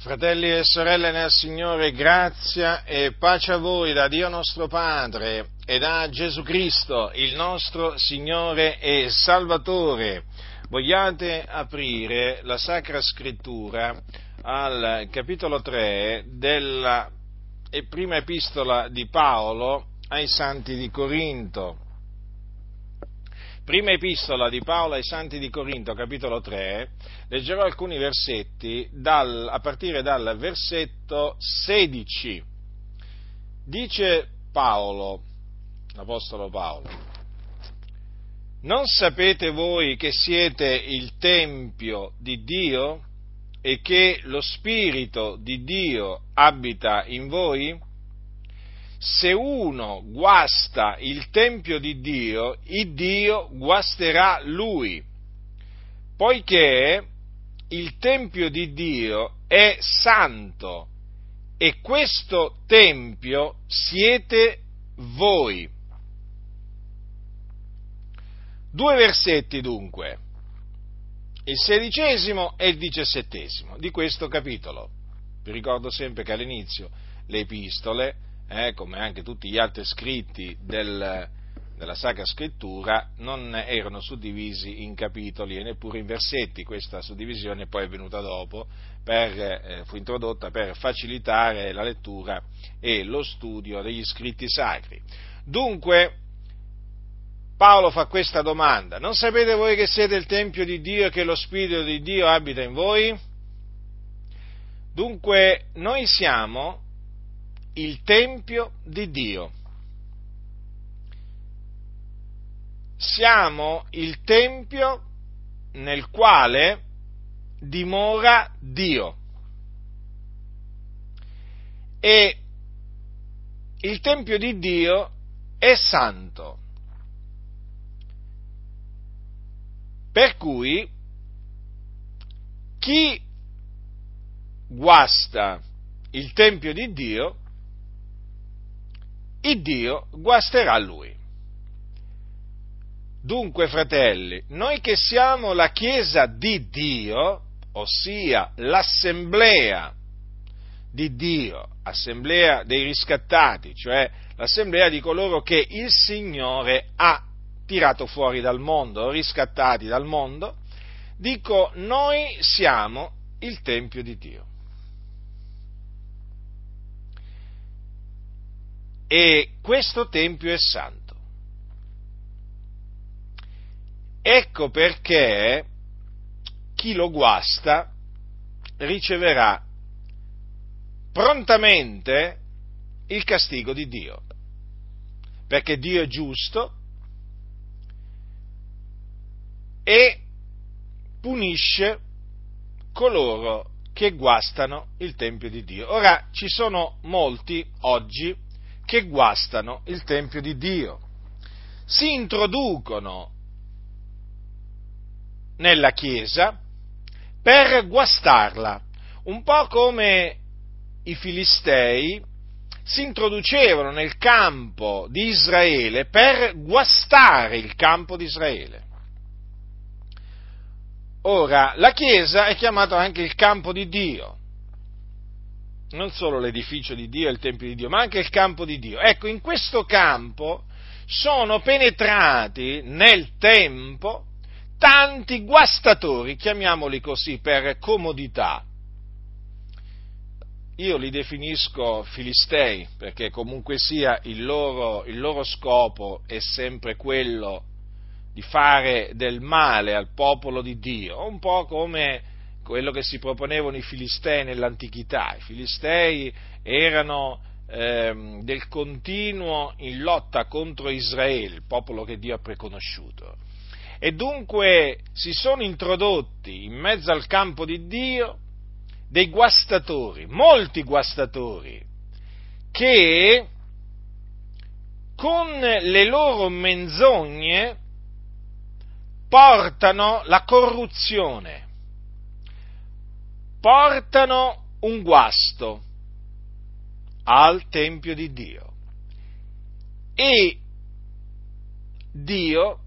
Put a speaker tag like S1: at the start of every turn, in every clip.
S1: Fratelli e sorelle nel Signore, grazia e pace a voi da Dio nostro Padre e da Gesù Cristo, il nostro Signore e Salvatore. Vogliate aprire la Sacra Scrittura al capitolo 3 della prima epistola di Paolo ai Santi di Corinto. Prima epistola di Paolo ai Santi di Corinto, capitolo 3, leggerò alcuni versetti dal, a partire dal versetto 16. Dice Paolo, l'Apostolo Paolo, non sapete voi che siete il Tempio di Dio e che lo Spirito di Dio abita in voi? Se uno guasta il Tempio di Dio, il Dio guasterà lui, poiché il Tempio di Dio è santo e questo Tempio siete voi. Due versetti dunque, il sedicesimo e il diciassettesimo di questo capitolo. Vi ricordo sempre che all'inizio le epistole eh, come anche tutti gli altri scritti del, della Sacra Scrittura, non erano suddivisi in capitoli e neppure in versetti. Questa suddivisione poi è venuta dopo, per, eh, fu introdotta per facilitare la lettura e lo studio degli scritti sacri. Dunque, Paolo fa questa domanda, non sapete voi che siete il Tempio di Dio e che lo Spirito di Dio abita in voi? Dunque, noi siamo il Tempio di Dio. Siamo il Tempio nel quale dimora Dio. E il Tempio di Dio è santo. Per cui chi guasta il Tempio di Dio il Dio guasterà lui. Dunque, fratelli, noi che siamo la Chiesa di Dio, ossia l'assemblea di Dio, assemblea dei riscattati, cioè l'assemblea di coloro che il Signore ha tirato fuori dal mondo, riscattati dal mondo, dico noi siamo il Tempio di Dio. E questo Tempio è santo. Ecco perché chi lo guasta riceverà prontamente il castigo di Dio, perché Dio è giusto e punisce coloro che guastano il Tempio di Dio. Ora ci sono molti oggi che guastano il Tempio di Dio, si introducono nella Chiesa per guastarla, un po' come i Filistei si introducevano nel campo di Israele per guastare il campo di Israele. Ora, la Chiesa è chiamata anche il campo di Dio, non solo l'edificio di Dio il Tempio di Dio, ma anche il campo di Dio. Ecco, in questo campo sono penetrati nel tempo tanti guastatori, chiamiamoli così per comodità. Io li definisco filistei perché comunque sia il loro, il loro scopo è sempre quello di fare del male al popolo di Dio, un po' come quello che si proponevano i filistei nell'antichità. I filistei erano ehm, del continuo in lotta contro Israele, il popolo che Dio ha preconosciuto. E dunque si sono introdotti in mezzo al campo di Dio dei guastatori, molti guastatori, che con le loro menzogne portano la corruzione portano un guasto al Tempio di Dio. E Dio,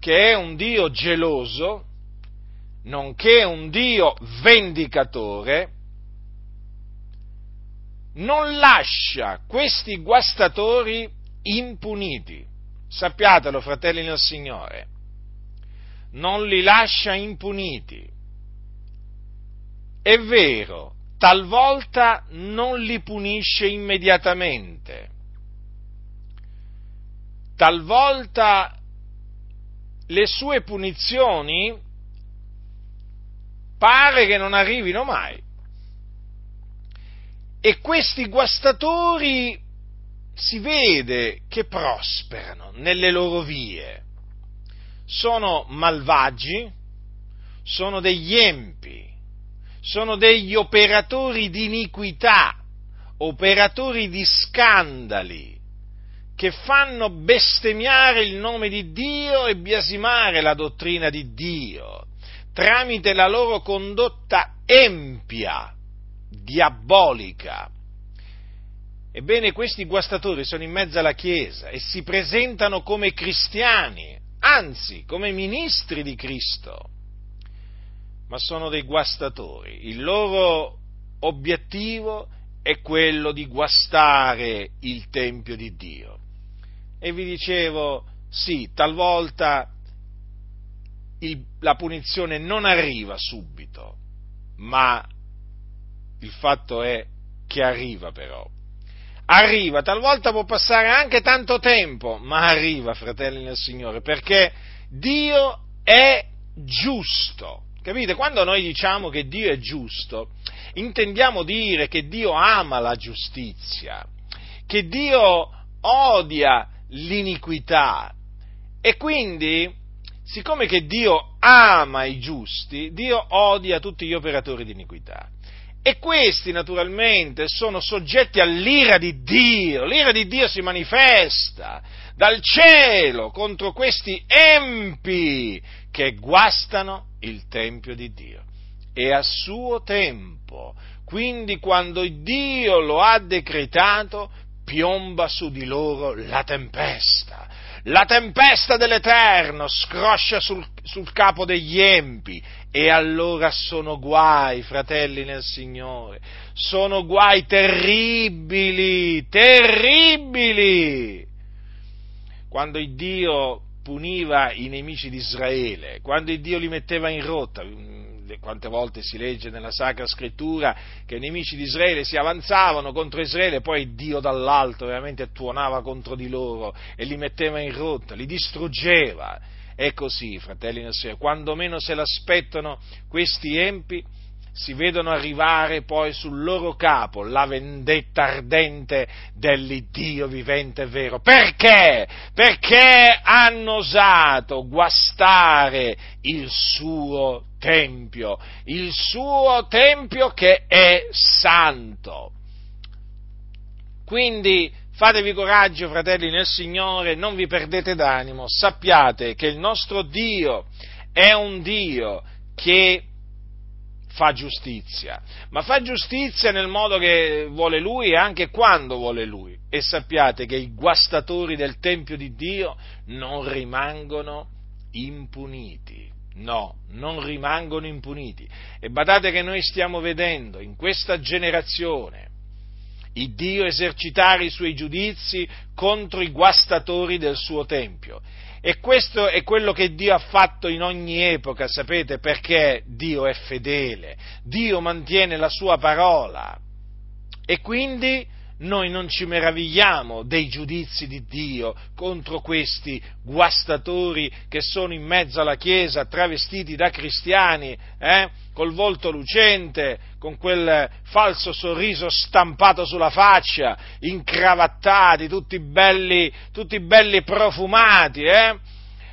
S1: che è un Dio geloso, nonché un Dio vendicatore, non lascia questi guastatori impuniti. Sappiatelo, fratelli nel Signore, non li lascia impuniti. È vero, talvolta non li punisce immediatamente, talvolta le sue punizioni pare che non arrivino mai. E questi guastatori si vede che prosperano nelle loro vie. Sono malvagi, sono degli empi, sono degli operatori di iniquità, operatori di scandali, che fanno bestemmiare il nome di Dio e biasimare la dottrina di Dio tramite la loro condotta empia diabolica. Ebbene, questi guastatori sono in mezzo alla Chiesa e si presentano come cristiani, anzi come ministri di Cristo, ma sono dei guastatori. Il loro obiettivo è quello di guastare il Tempio di Dio. E vi dicevo, sì, talvolta il, la punizione non arriva subito, ma il fatto è che arriva però. Arriva, talvolta può passare anche tanto tempo, ma arriva, fratelli nel Signore, perché Dio è giusto. Capite? Quando noi diciamo che Dio è giusto, intendiamo dire che Dio ama la giustizia, che Dio odia l'iniquità e quindi, siccome che Dio ama i giusti, Dio odia tutti gli operatori di iniquità. E questi naturalmente sono soggetti all'ira di Dio, l'ira di Dio si manifesta dal cielo contro questi empi che guastano il Tempio di Dio. E a suo tempo, quindi quando Dio lo ha decretato, piomba su di loro la tempesta, la tempesta dell'Eterno scroscia sul, sul, capo degli empi e allora sono guai, fratelli nel Signore, sono guai terribili, terribili. Quando Dio puniva i nemici di Israele, quando Dio li metteva in rotta, quante volte si legge nella Sacra Scrittura che i nemici di Israele si avanzavano contro Israele e poi Dio dall'alto veramente tuonava contro di loro e li metteva in rotta, li distruggeva. È così, fratelli del Signore, quando meno se l'aspettano questi empi, si vedono arrivare poi sul loro capo la vendetta ardente dell'Iddio vivente e vero. Perché? Perché hanno osato guastare il suo Tempio, il suo Tempio che è santo. Quindi fatevi coraggio, fratelli nel Signore, non vi perdete d'animo, sappiate che il nostro Dio è un Dio che fa giustizia, ma fa giustizia nel modo che vuole lui e anche quando vuole lui. E sappiate che i guastatori del Tempio di Dio non rimangono impuniti. No, non rimangono impuniti. E badate che noi stiamo vedendo in questa generazione il Dio esercitare i suoi giudizi contro i guastatori del suo Tempio. E questo è quello che Dio ha fatto in ogni epoca, sapete, perché Dio è fedele, Dio mantiene la sua parola. E quindi noi non ci meravigliamo dei giudizi di Dio contro questi guastatori che sono in mezzo alla Chiesa, travestiti da cristiani, eh? Col volto lucente, con quel falso sorriso stampato sulla faccia, incravattati, tutti belli, tutti belli profumati, eh?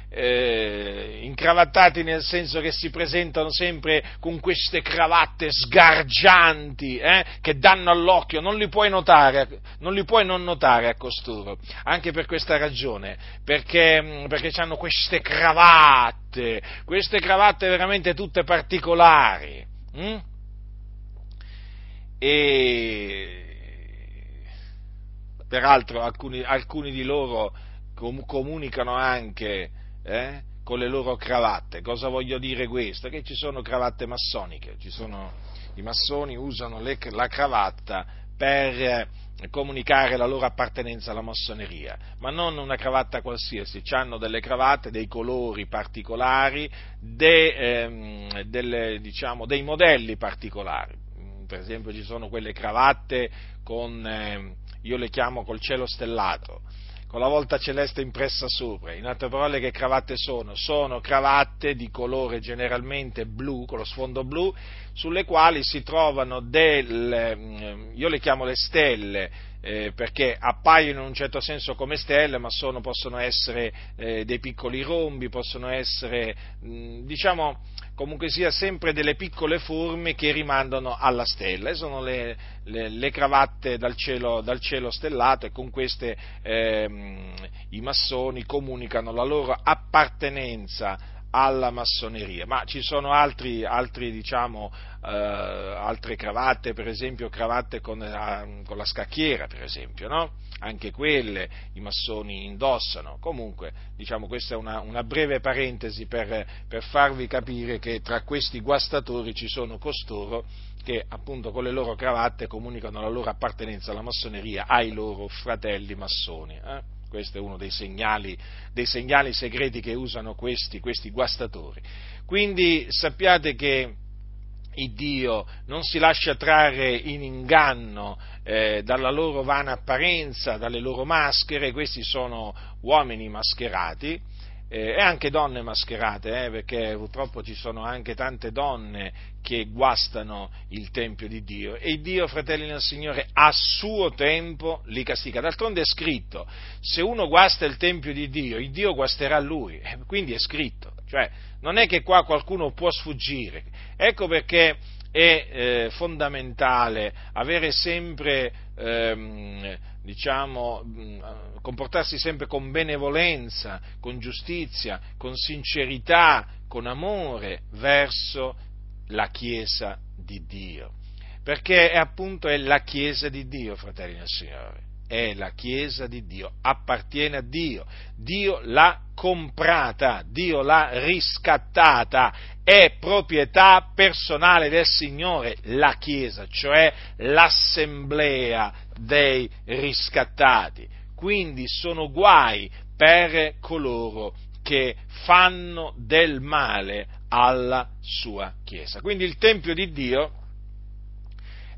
S1: Eh, incravattati nel senso che si presentano sempre con queste cravatte sgargianti eh, che danno all'occhio, non li puoi notare, non li puoi non notare a costoro, anche per questa ragione, perché, mm, perché hanno queste cravatte, queste cravatte veramente tutte particolari. Hm? E peraltro alcuni, alcuni di loro comunicano anche eh, con le loro cravatte. Cosa voglio dire questo? Che ci sono cravatte massoniche, sono, i massoni usano le, la cravatta per comunicare la loro appartenenza alla massoneria, ma non una cravatta qualsiasi, hanno delle cravatte, dei colori particolari, de, ehm, delle, diciamo, dei modelli particolari. Per esempio ci sono quelle cravatte con, eh, io le chiamo col cielo stellato, con la volta celeste impressa sopra. In altre parole, che cravatte sono? Sono cravatte di colore generalmente blu, con lo sfondo blu, sulle quali si trovano delle, mm, io le chiamo le stelle, eh, perché appaiono in un certo senso come stelle, ma sono, possono essere eh, dei piccoli rombi, possono essere, mh, mm, diciamo, comunque sia sempre delle piccole forme che rimandano alla stella. E sono le, le, le cravatte dal cielo, dal cielo, stellato e con queste ehm, i massoni comunicano la loro appartenenza alla massoneria, ma ci sono altri, altri diciamo, eh, altre cravatte, per esempio cravatte con, eh, con la scacchiera, per esempio, no? anche quelle i massoni indossano. Comunque, diciamo, questa è una, una breve parentesi per, per, farvi capire che tra questi guastatori ci sono costoro che appunto con le loro cravatte comunicano la loro appartenenza alla massoneria ai loro fratelli massoni. Eh? Questo è uno dei segnali, dei segnali segreti che usano questi, questi guastatori. Quindi sappiate che il Dio non si lascia trarre in inganno eh, dalla loro vana apparenza, dalle loro maschere, questi sono uomini mascherati, eh, e anche donne mascherate, eh, perché purtroppo ci sono anche tante donne che guastano il Tempio di Dio. E Dio, fratelli del Signore, a suo tempo li castiga. D'altronde è scritto, se uno guasta il Tempio di Dio, il Dio guasterà lui, eh, quindi è scritto, cioè non è che qua qualcuno può sfuggire, ecco perché è eh, fondamentale avere sempre ehm, diciamo, comportarsi sempre con benevolenza, con giustizia, con sincerità, con amore verso la Chiesa di Dio. Perché è appunto è la Chiesa di Dio, fratelli del Signore. È la Chiesa di Dio, appartiene a Dio. Dio l'ha comprata, Dio l'ha riscattata, è proprietà personale del Signore, la Chiesa, cioè l'assemblea dei riscattati. Quindi sono guai per coloro che fanno del male alla sua Chiesa. Quindi il Tempio di Dio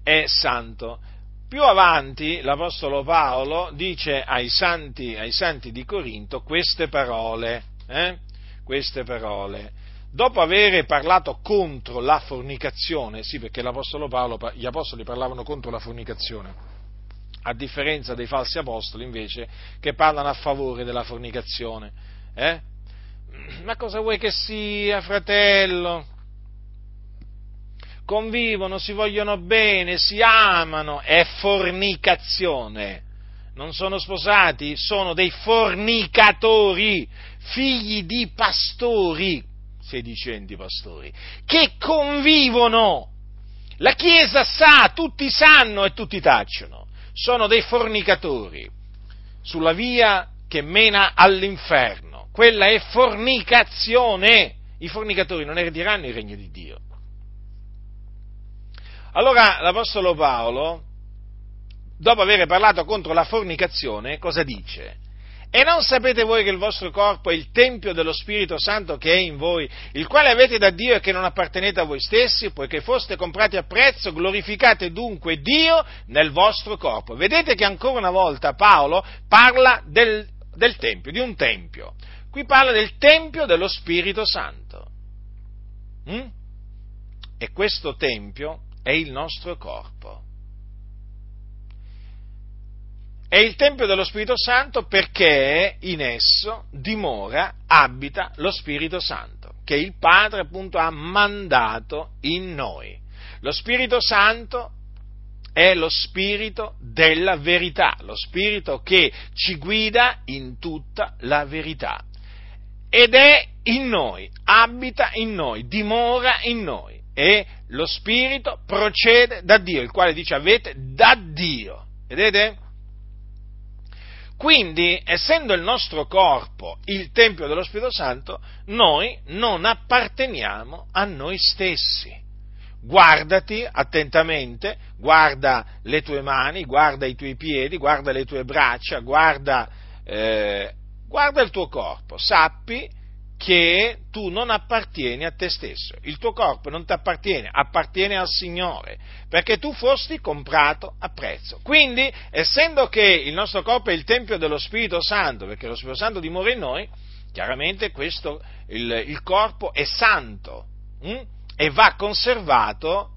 S1: è santo. Più avanti l'Apostolo Paolo dice ai santi, ai santi di Corinto queste parole, eh? queste parole. Dopo aver parlato contro la fornicazione, sì perché Paolo, gli Apostoli parlavano contro la fornicazione, a differenza dei falsi apostoli invece che parlano a favore della fornicazione. Eh? Ma cosa vuoi che sia, fratello? convivono, si vogliono bene, si amano, è fornicazione. Non sono sposati, sono dei fornicatori, figli di pastori, sedicenti pastori, che convivono. La Chiesa sa, tutti sanno e tutti tacciono. Sono dei fornicatori sulla via che mena all'inferno. Quella è fornicazione. I fornicatori non erediranno il regno di Dio. Allora l'Apostolo Paolo, dopo aver parlato contro la fornicazione, cosa dice? E non sapete voi che il vostro corpo è il Tempio dello Spirito Santo che è in voi, il quale avete da Dio e che non appartenete a voi stessi, poiché foste comprati a prezzo, glorificate dunque Dio nel vostro corpo. Vedete che ancora una volta Paolo parla del, del Tempio, di un Tempio. Qui parla del Tempio dello Spirito Santo. Mm? E questo Tempio è il nostro corpo. È il Tempio dello Spirito Santo perché in esso dimora, abita lo Spirito Santo, che il Padre appunto ha mandato in noi. Lo Spirito Santo è lo Spirito della verità, lo Spirito che ci guida in tutta la verità. Ed è in noi, abita in noi, dimora in noi e lo Spirito procede da Dio, il quale dice avete da Dio. Vedete? Quindi, essendo il nostro corpo il Tempio dello Spirito Santo, noi non apparteniamo a noi stessi. guardati attentamente, guarda le tue mani, guarda i tuoi piedi, guarda le tue braccia, guarda, eh, guarda il tuo corpo, sappi che tu non appartieni a te stesso, il tuo corpo non ti appartiene, appartiene al Signore, perché tu fosti comprato a prezzo. Quindi, essendo che il nostro corpo è il Tempio dello Spirito Santo, perché lo Spirito Santo dimora in noi, chiaramente questo, il, il corpo è santo hm? e va conservato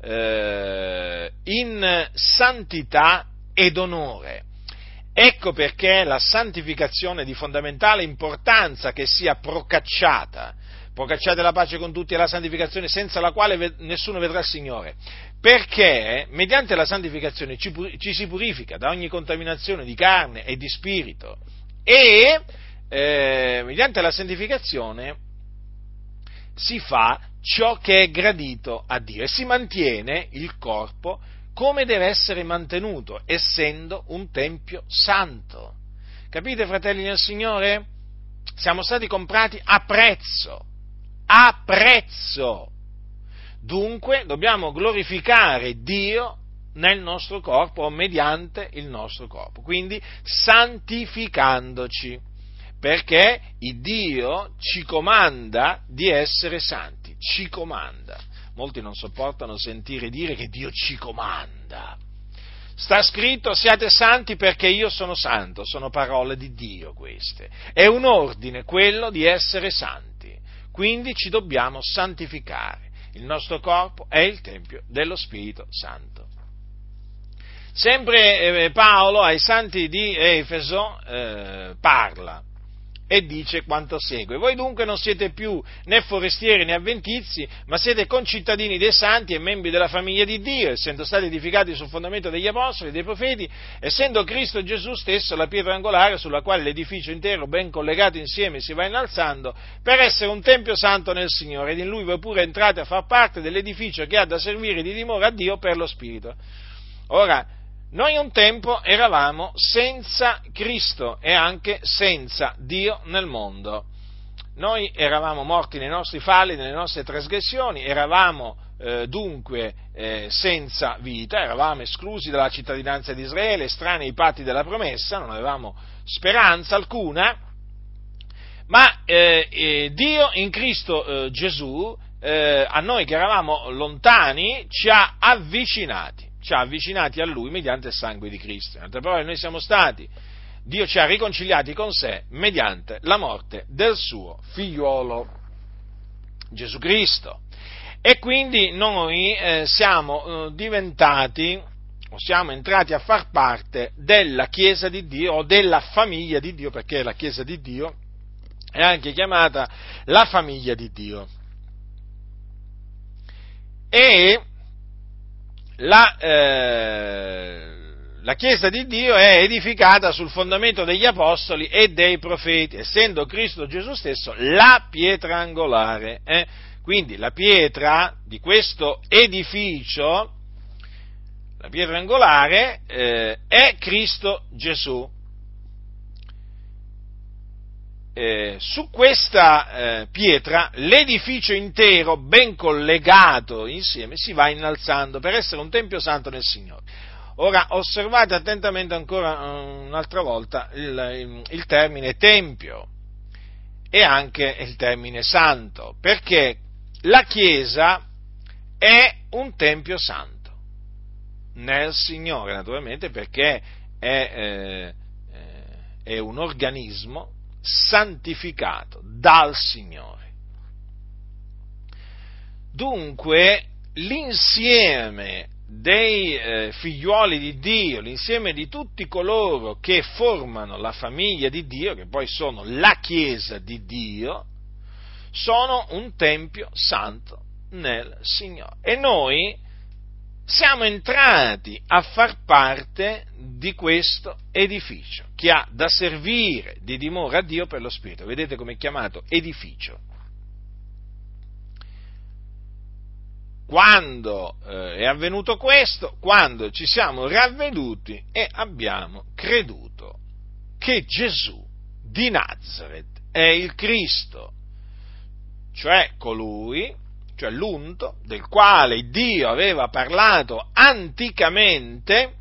S1: eh, in santità ed onore. Ecco perché la santificazione è di fondamentale importanza che sia procacciata. Procacciate la pace con tutti e la santificazione senza la quale nessuno vedrà il Signore. Perché mediante la santificazione ci, ci si purifica da ogni contaminazione di carne e di spirito e eh, mediante la santificazione si fa ciò che è gradito a Dio e si mantiene il corpo come deve essere mantenuto, essendo un tempio santo. Capite, fratelli del Signore? Siamo stati comprati a prezzo, a prezzo. Dunque dobbiamo glorificare Dio nel nostro corpo o mediante il nostro corpo, quindi santificandoci, perché il Dio ci comanda di essere santi, ci comanda molti non sopportano sentire dire che Dio ci comanda. Sta scritto siate santi perché io sono santo, sono parole di Dio queste. È un ordine quello di essere santi, quindi ci dobbiamo santificare. Il nostro corpo è il Tempio dello Spirito Santo. Sempre eh, Paolo ai santi di Efeso eh, parla e dice quanto segue. Voi dunque non siete più né forestieri né avventizi, ma siete concittadini dei santi e membri della famiglia di Dio, essendo stati edificati sul fondamento degli apostoli e dei profeti, essendo Cristo Gesù stesso la pietra angolare sulla quale l'edificio intero, ben collegato insieme, si va innalzando, per essere un tempio santo nel Signore, ed in lui voi pure entrate a far parte dell'edificio che ha da servire di dimora a Dio per lo Spirito. Ora, noi un tempo eravamo senza Cristo e anche senza Dio nel mondo. Noi eravamo morti nei nostri falli, nelle nostre trasgressioni, eravamo eh, dunque eh, senza vita, eravamo esclusi dalla cittadinanza di Israele, estranei ai patti della promessa, non avevamo speranza alcuna, ma eh, eh Dio in Cristo eh, Gesù, eh, a noi che eravamo lontani, ci ha avvicinati ci ha avvicinati a Lui mediante il sangue di Cristo. In altre parole, noi siamo stati, Dio ci ha riconciliati con sé mediante la morte del suo figliuolo Gesù Cristo. E quindi noi eh, siamo eh, diventati, o siamo entrati a far parte della Chiesa di Dio o della famiglia di Dio, perché la Chiesa di Dio è anche chiamata la famiglia di Dio. E la, eh, la Chiesa di Dio è edificata sul fondamento degli Apostoli e dei profeti, essendo Cristo Gesù stesso la pietra angolare. Eh? Quindi la pietra di questo edificio, la pietra angolare, eh, è Cristo Gesù. Eh, su questa eh, pietra l'edificio intero, ben collegato insieme, si va innalzando per essere un tempio santo nel Signore. Ora osservate attentamente ancora uh, un'altra volta il, il, il termine tempio e anche il termine santo, perché la Chiesa è un tempio santo nel Signore, naturalmente, perché è, eh, eh è un organismo santificato dal Signore. Dunque, l'insieme dei eh, figliuoli di Dio, l'insieme di tutti coloro che formano la famiglia di Dio, che poi sono la Chiesa di Dio, sono un tempio santo nel Signore. E noi siamo entrati a far parte di questo edificio che ha da servire di dimora a Dio per lo Spirito. Vedete come è chiamato? Edificio. Quando eh, è avvenuto questo? Quando ci siamo ravveduti e abbiamo creduto che Gesù di Nazareth è il Cristo, cioè colui cioè l'unto del quale Dio aveva parlato anticamente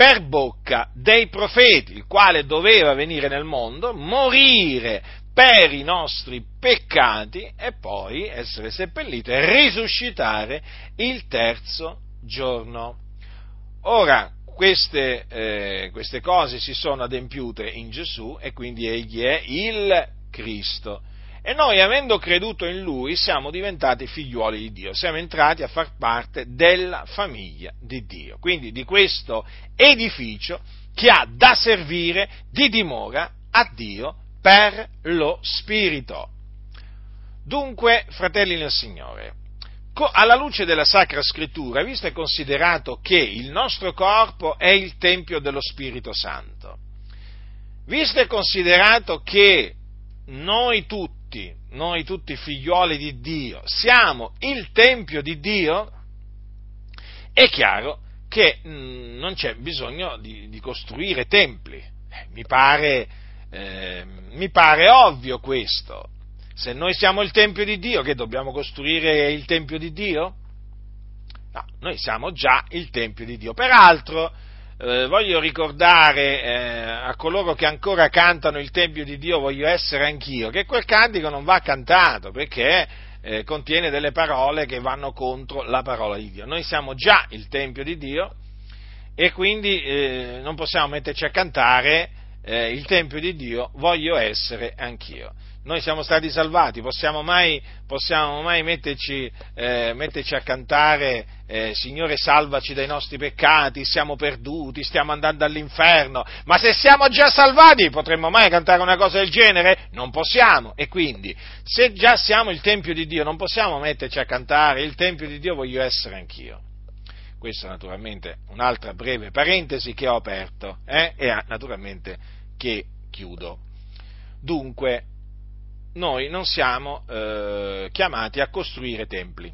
S1: per bocca dei profeti, il quale doveva venire nel mondo, morire per i nostri peccati e poi essere seppellito e risuscitare il terzo giorno. Ora, queste, eh, queste cose si sono adempiute in Gesù e quindi egli è il Cristo. E noi, avendo creduto in Lui, siamo diventati figliuoli di Dio, siamo entrati a far parte della famiglia di Dio, quindi di questo edificio che ha da servire di dimora a Dio per lo Spirito. Dunque, fratelli nel Signore, alla luce della Sacra Scrittura, visto e considerato che il nostro corpo è il Tempio dello Spirito Santo, visto e considerato che noi tutti, noi tutti figlioli di Dio, siamo il Tempio di Dio, è chiaro che mh, mm, non c'è bisogno di, di costruire templi. Eh, mi, pare, eh, mi pare ovvio questo. Se noi siamo il Tempio di Dio, che dobbiamo costruire il Tempio di Dio? No, noi siamo già il Tempio di Dio. Peraltro, eh, voglio ricordare eh, a coloro che ancora cantano il Tempio di Dio voglio essere anch'io, che quel cantico non va cantato perché eh, contiene delle parole che vanno contro la parola di Dio. Noi siamo già il Tempio di Dio e quindi eh, non possiamo metterci a cantare eh, il Tempio di Dio voglio essere anch'io noi siamo stati salvati, possiamo mai, possiamo mai metterci, eh, metterci, a cantare eh, Signore salvaci dai nostri peccati, siamo perduti, stiamo andando all'inferno, ma se siamo già salvati potremmo mai cantare una cosa del genere? Non possiamo e quindi se già siamo il Tempio di Dio non possiamo metterci a cantare il Tempio di Dio voglio essere anch'io. Questa naturalmente un'altra breve parentesi che ho aperto eh, e naturalmente che chiudo. Dunque, noi non siamo eh, chiamati a costruire templi.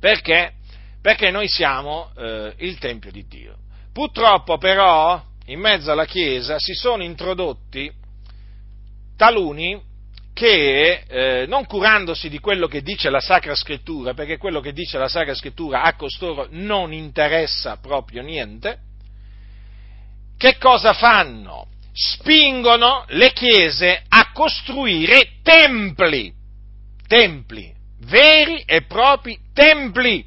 S1: Perché? Perché noi siamo eh, il Tempio di Dio. Purtroppo però in mezzo alla Chiesa si sono introdotti taluni che eh, non curandosi di quello che dice la Sacra Scrittura, perché quello che dice la Sacra Scrittura a costoro non interessa proprio niente, che cosa fanno? Spingono le chiese a costruire templi, templi, veri e propri templi.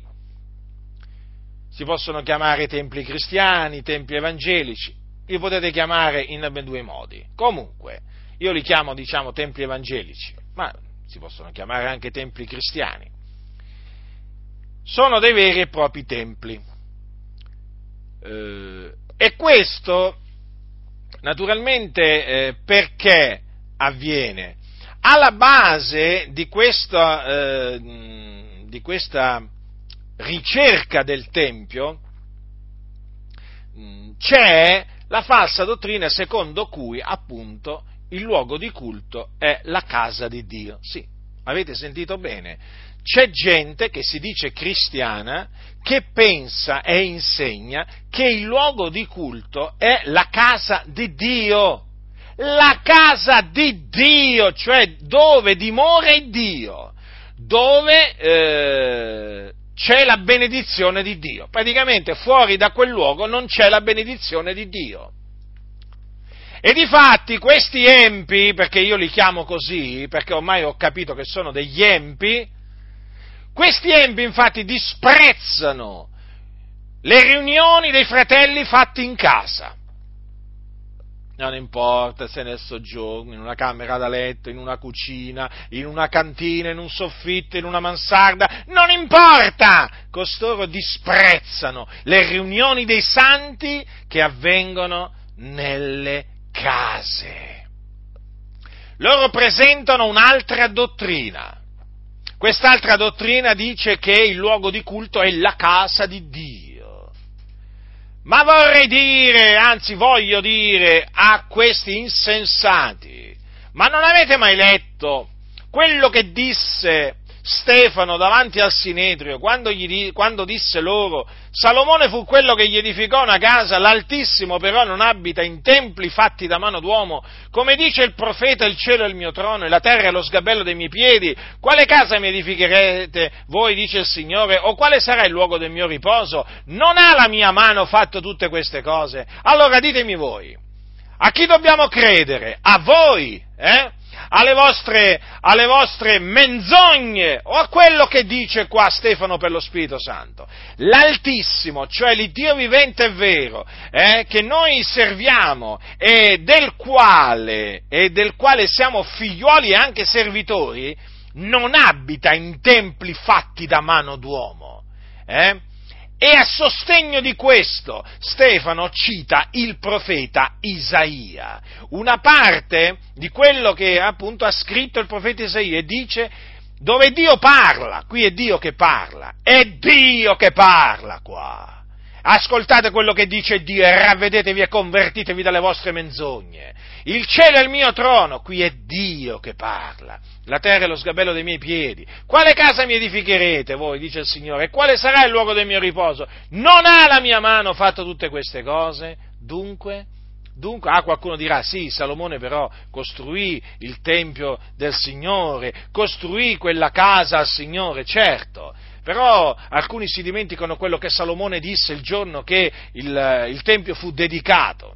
S1: Si possono chiamare templi cristiani, templi evangelici, li potete chiamare in ambedue modi. Comunque, io li chiamo, diciamo, templi evangelici, ma si possono chiamare anche templi cristiani. Sono dei veri e propri templi. Eh, e questo Naturalmente eh, perché avviene? Alla base di questa, eh, di questa ricerca del Tempio c'è la falsa dottrina secondo cui appunto il luogo di culto è la casa di Dio. Sì, avete sentito bene c'è gente che si dice cristiana che pensa e insegna che il luogo di culto è la casa di Dio. La casa di Dio, cioè dove dimora Dio, dove eh, c'è la benedizione di Dio. Praticamente fuori da quel luogo non c'è la benedizione di Dio. E di fatti questi empi, perché io li chiamo così, perché ormai ho capito che sono degli empi, questi empi infatti disprezzano le riunioni dei fratelli fatte in casa. Non importa se nel soggiorno, in una camera da letto, in una cucina, in una cantina, in un soffitto, in una mansarda, non importa! Costoro disprezzano le riunioni dei santi che avvengono nelle case. Loro presentano un'altra dottrina Quest'altra dottrina dice che il luogo di culto è la casa di Dio. Ma vorrei dire, anzi voglio dire a questi insensati, ma non avete mai letto quello che disse Stefano davanti al Sinedrio, quando, gli, quando disse loro, Salomone fu quello che gli edificò una casa, l'Altissimo però non abita in templi fatti da mano d'uomo, come dice il profeta, il cielo è il mio trono e la terra è lo sgabello dei miei piedi, quale casa mi edificherete voi, dice il Signore, o quale sarà il luogo del mio riposo? Non ha la mia mano fatto tutte queste cose? Allora ditemi voi, a chi dobbiamo credere? A voi, eh? Alle vostre, alle vostre menzogne o a quello che dice qua Stefano per lo Spirito Santo. L'Altissimo, cioè l'Iddio vivente e vero, eh, che noi serviamo e del quale, e del quale siamo figlioli e anche servitori, non abita in templi fatti da mano d'uomo. Eh? E a sostegno di questo Stefano cita il profeta Isaia, una parte di quello che appunto ha scritto il profeta Isaia e dice dove Dio parla, qui è Dio che parla, è Dio che parla qua. Ascoltate quello che dice Dio e ravvedetevi e convertitevi dalle vostre menzogne. Il cielo è il mio trono, qui è Dio che parla. La terra è lo sgabello dei miei piedi. Quale casa mi edificherete voi, dice il Signore, e quale sarà il luogo del mio riposo? Non ha la mia mano fatto tutte queste cose? Dunque, Dunque, ah, qualcuno dirà, sì, Salomone però costruì il Tempio del Signore, costruì quella casa al Signore, certo, però alcuni si dimenticano quello che Salomone disse il giorno che il, il Tempio fu dedicato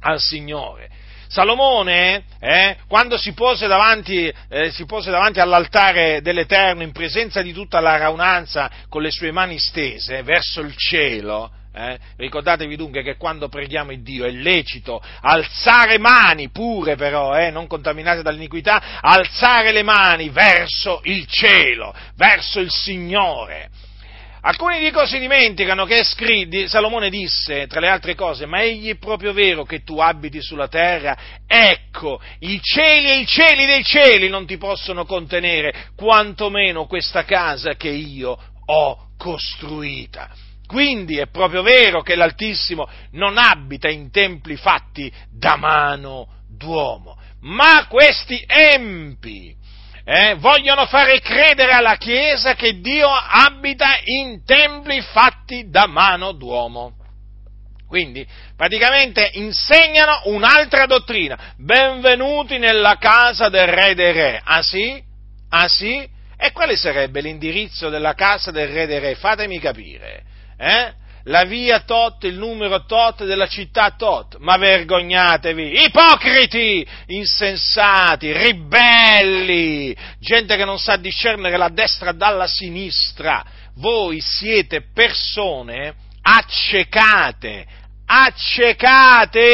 S1: al Signore. Salomone, eh, quando si pose, davanti, eh, si pose, davanti, all'altare dell'Eterno in presenza di tutta la raunanza con le sue mani stese verso il cielo, eh? Ricordatevi dunque che quando preghiamo il Dio è lecito alzare mani pure però, eh? non contaminate dall'iniquità, alzare le mani verso il cielo, verso il Signore. Alcuni dicono si dimenticano che scritto, Salomone disse, tra le altre cose, ma egli è proprio vero che tu abiti sulla terra? Ecco, i cieli e i cieli dei cieli non ti possono contenere, quantomeno questa casa che io ho costruita. Quindi è proprio vero che l'Altissimo non abita in templi fatti da mano d'uomo, ma questi empi eh, vogliono fare credere alla Chiesa che Dio abita in templi fatti da mano d'uomo. Quindi praticamente insegnano un'altra dottrina. Benvenuti nella casa del re dei re. Ah sì? Ah sì? E quale sarebbe l'indirizzo della casa del re dei re? Fatemi capire eh? la via tot, il numero tot della città tot, ma vergognatevi, ipocriti, insensati, ribelli, gente che non sa discernere la destra dalla sinistra, voi siete persone accecate, accecate,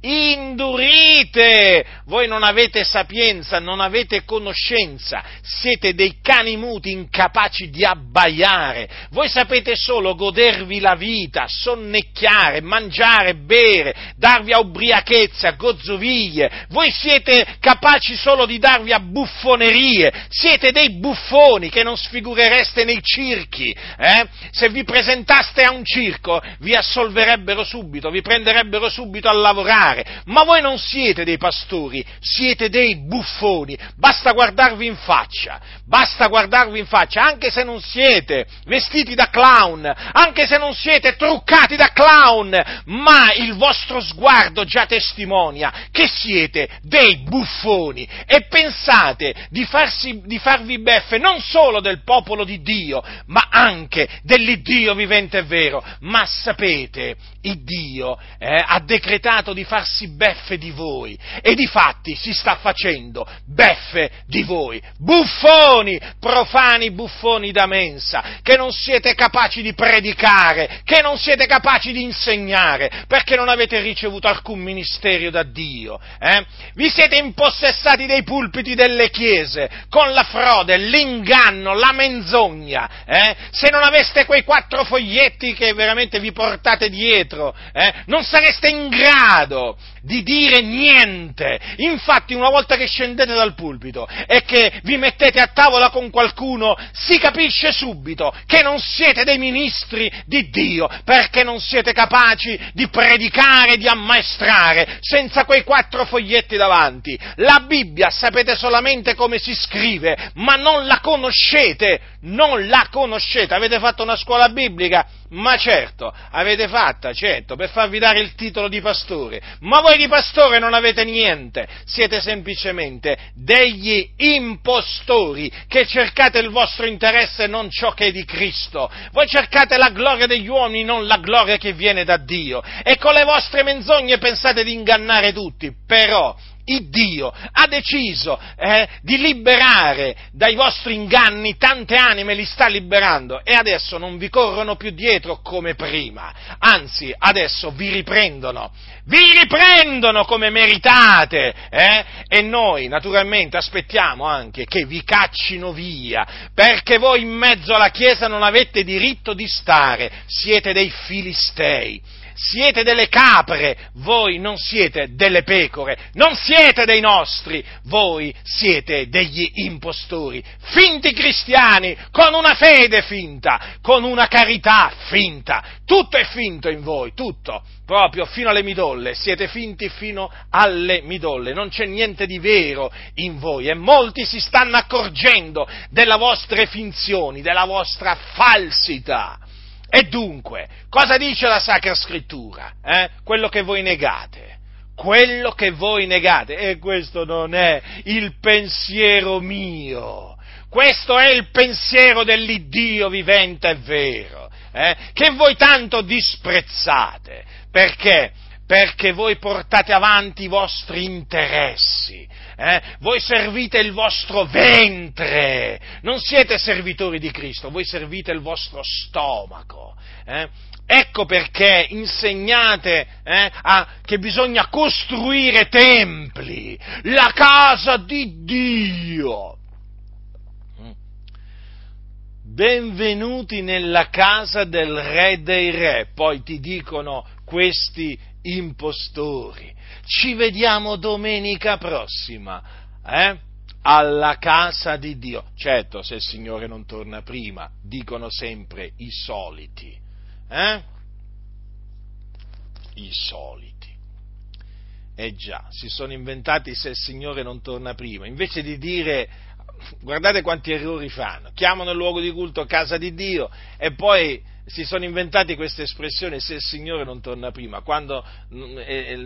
S1: indurite, voi non avete sapienza, non avete conoscenza, siete dei cani muti incapaci di abbaiare, voi sapete solo godervi la vita, sonnecchiare, mangiare, bere, darvi a ubriachezza, gozzoviglie, voi siete capaci solo di darvi a buffonerie, siete dei buffoni che non sfigurereste nei circhi, eh? se vi presentaste a un circo vi assolverebbero subito, vi prenderebbero subito a lavorare, fare, ma voi non siete dei pastori, siete dei buffoni, basta guardarvi in faccia, basta guardarvi in faccia, anche se non siete vestiti da clown, anche se non siete truccati da clown, ma il vostro sguardo già testimonia che siete dei buffoni. E pensate di, farsi, di farvi beffe non solo del popolo di Dio, ma anche dell'Iddio vivente e vero, ma sapete, il Dio eh, ha decretato di farsi farsi beffe di voi e di fatti si sta facendo beffe di voi. Buffoni, profani buffoni da mensa, che non siete capaci di predicare, che non siete capaci di insegnare, perché non avete ricevuto alcun ministero da Dio. Eh? Vi siete impossessati dei pulpiti delle chiese con la frode, l'inganno, la menzogna. Eh? Se non aveste quei quattro foglietti che veramente vi portate dietro, eh? non sareste in grado diritto di dire niente. Infatti, una volta che scendete dal pulpito e che vi mettete a tavola con qualcuno, si capisce subito che non siete dei ministri di Dio, perché non siete capaci di predicare, di ammaestrare, senza quei quattro foglietti davanti. La Bibbia sapete solamente come si scrive, ma non la conoscete, non la conoscete. Avete fatto una scuola biblica? Ma certo, avete fatta, certo, per farvi dare il titolo di pastore, ma voi di pastore non avete niente, siete semplicemente degli impostori che cercate il vostro interesse e non ciò che è di Cristo. Voi cercate la gloria degli uomini, non la gloria che viene da Dio. E con le vostre menzogne pensate di ingannare tutti, però il Dio ha deciso eh, di liberare dai vostri inganni tante anime, li sta liberando e adesso non vi corrono più dietro come prima, anzi adesso vi riprendono, vi riprendono come meritate eh? e noi naturalmente aspettiamo anche che vi caccino via perché voi in mezzo alla Chiesa non avete diritto di stare, siete dei filistei siete delle capre, voi non siete delle pecore, non siete dei nostri, voi siete degli impostori, finti cristiani, con una fede finta, con una carità finta, tutto è finto in voi, tutto, proprio fino alle midolle, siete finti fino alle midolle, non c'è niente di vero in voi. E molti si stanno accorgendo delle vostre finzioni, della vostra falsità. E dunque, cosa dice la Sacra Scrittura? Eh? Quello che voi negate. Quello che voi negate. E questo non è il pensiero mio. Questo è il pensiero dell'Iddio vivente e vero, eh? che voi tanto disprezzate. Perché? Perché voi portate avanti i vostri interessi, eh? voi servite il vostro ventre, non siete servitori di Cristo, voi servite il vostro stomaco. Eh? Ecco perché insegnate eh, a, che bisogna costruire templi, la casa di Dio. Mm. Benvenuti nella casa del re dei re, poi ti dicono questi impostori. Ci vediamo domenica prossima, eh? Alla casa di Dio. Certo, se il Signore non torna prima, dicono sempre i soliti, eh? I soliti. Eh già, si sono inventati se il Signore non torna prima, invece di dire guardate quanti errori fanno, chiamano il luogo di culto casa di Dio e poi si sono inventati queste espressioni se il Signore non torna prima, quando mm,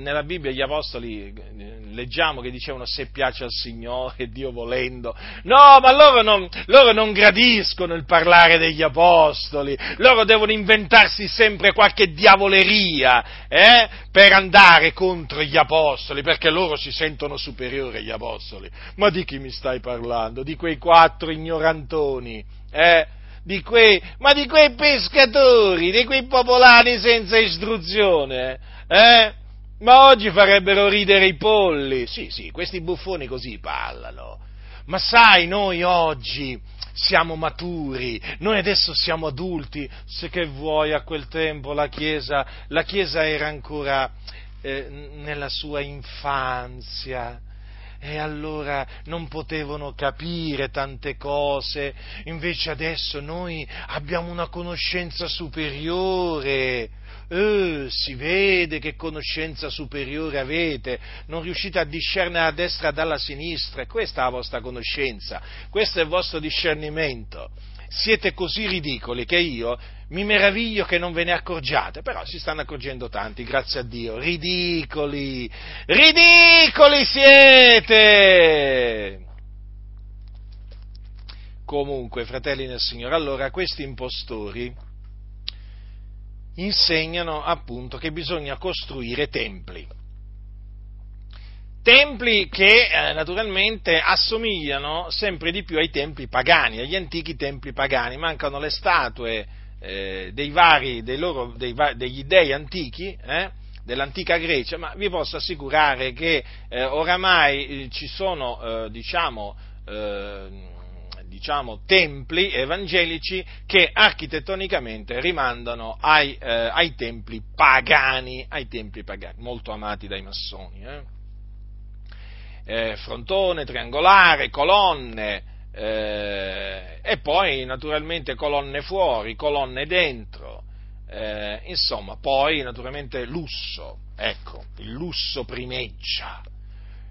S1: nella Bibbia gli apostoli eh, leggiamo che dicevano se piace al Signore, Dio volendo, no, ma loro non, loro non gradiscono il parlare degli apostoli, loro devono inventarsi sempre qualche diavoleria eh, per andare contro gli apostoli, perché loro si sentono superiori agli apostoli. Ma di chi mi stai parlando? Di quei quattro ignorantoni, eh? Di quei, ma di quei pescatori, di quei popolani senza istruzione, eh? Ma oggi farebbero ridere i polli. Sì, sì, questi buffoni così parlano. Ma sai, noi oggi siamo maturi, noi adesso siamo adulti, se che vuoi a quel tempo la Chiesa, la Chiesa era ancora eh, nella sua infanzia, e allora non potevano capire tante cose, invece adesso noi abbiamo una conoscenza superiore. Eh, si vede che conoscenza superiore avete, non riuscite a discernere a destra dalla sinistra, questa è la vostra conoscenza, questo è il vostro discernimento siete così ridicoli che io mi meraviglio che non ve ne accorgiate, però si stanno accorgendo tanti, grazie a Dio, ridicoli, ridicoli siete! Comunque, fratelli nel Signore, allora questi impostori insegnano appunto che bisogna costruire templi templi che eh, naturalmente assomigliano sempre di più ai templi pagani, agli antichi templi pagani, mancano le statue eh, dei vari, dei loro, dei, degli dei antichi, eh, dell'antica Grecia, ma vi posso assicurare che eh, oramai eh, ci sono, eh, diciamo, diciamo, templi evangelici che architettonicamente rimandano ai, ai, templi pagani, ai templi pagani, molto amati dai massoni. Eh? Frontone triangolare, colonne, eh, e poi naturalmente colonne fuori, colonne dentro, eh, insomma, poi naturalmente lusso, ecco, il lusso primeggia.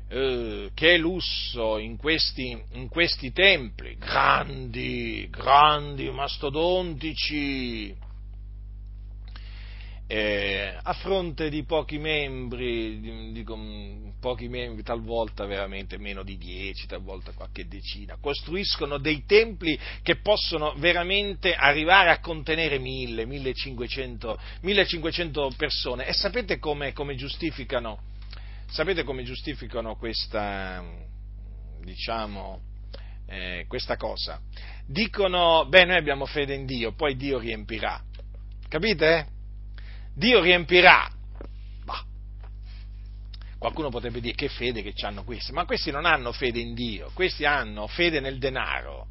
S1: Eh, che lusso in questi, in questi templi, grandi, grandi, mastodontici, eh, a fronte di pochi membri, dico, pochi membri, talvolta veramente meno di dieci, talvolta qualche decina, costruiscono dei templi che possono veramente arrivare a contenere mille, 1500, 1500 persone. E sapete come, come giustificano? Sapete come giustificano questa, diciamo, eh, questa cosa? Dicono, beh, noi abbiamo fede in Dio, poi Dio riempirà. Capite? Dio riempirà. Bah. Qualcuno potrebbe dire che fede che hanno questi, ma questi non hanno fede in Dio, questi hanno fede nel denaro.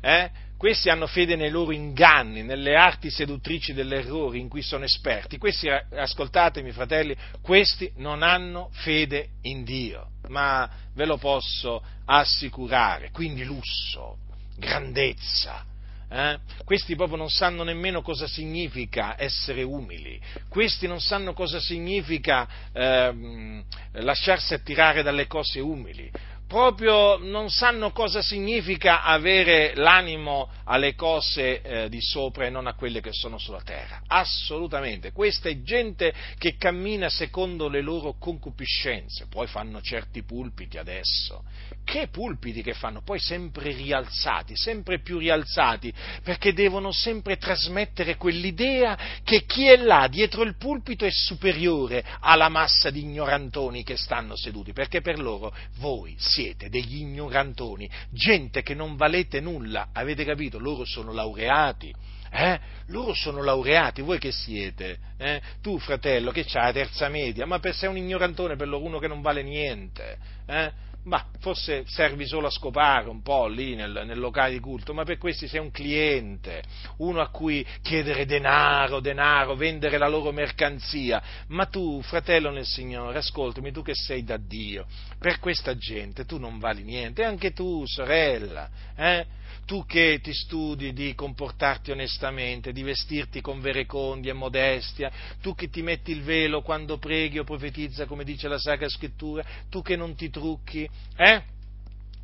S1: Eh? Questi hanno fede nei loro inganni, nelle arti seduttrici dell'errore in cui sono esperti. Questi, ascoltatemi fratelli, questi non hanno fede in Dio, ma ve lo posso assicurare. Quindi lusso, grandezza, eh? Questi proprio non sanno nemmeno cosa significa essere umili, questi non sanno cosa significa eh, lasciarsi attirare dalle cose umili, proprio non sanno cosa significa avere l'animo alle cose eh, di sopra e non a quelle che sono sulla terra. Assolutamente. Questa è gente che cammina secondo le loro concupiscenze. Poi fanno certi pulpiti adesso. Che pulpiti che fanno? Poi sempre rialzati, sempre più rialzati, perché devono sempre trasmettere quell'idea che chi è là dietro il pulpito è superiore alla massa di ignorantoni che stanno seduti, perché per loro voi siete siete degli ignorantoni, gente che non valete nulla, avete capito? Loro sono laureati, eh? Loro sono laureati, voi che siete? Eh? Tu, fratello, che c'hai la terza media, ma per sei un ignorantone, per loro uno che non vale niente, eh? Ma forse servi solo a scopare un po' lì nel, nel, locale di culto, ma per questi sei un cliente, uno a cui chiedere denaro, denaro, vendere la loro mercanzia. Ma tu, fratello nel Signore, ascoltami, tu che sei da Dio, per questa gente tu non vali niente, e anche tu, sorella, eh? Tu che ti studi di comportarti onestamente, di vestirti con verecondia e modestia, tu che ti metti il velo quando preghi o profetizza come dice la Sacra Scrittura, tu che non ti trucchi, eh?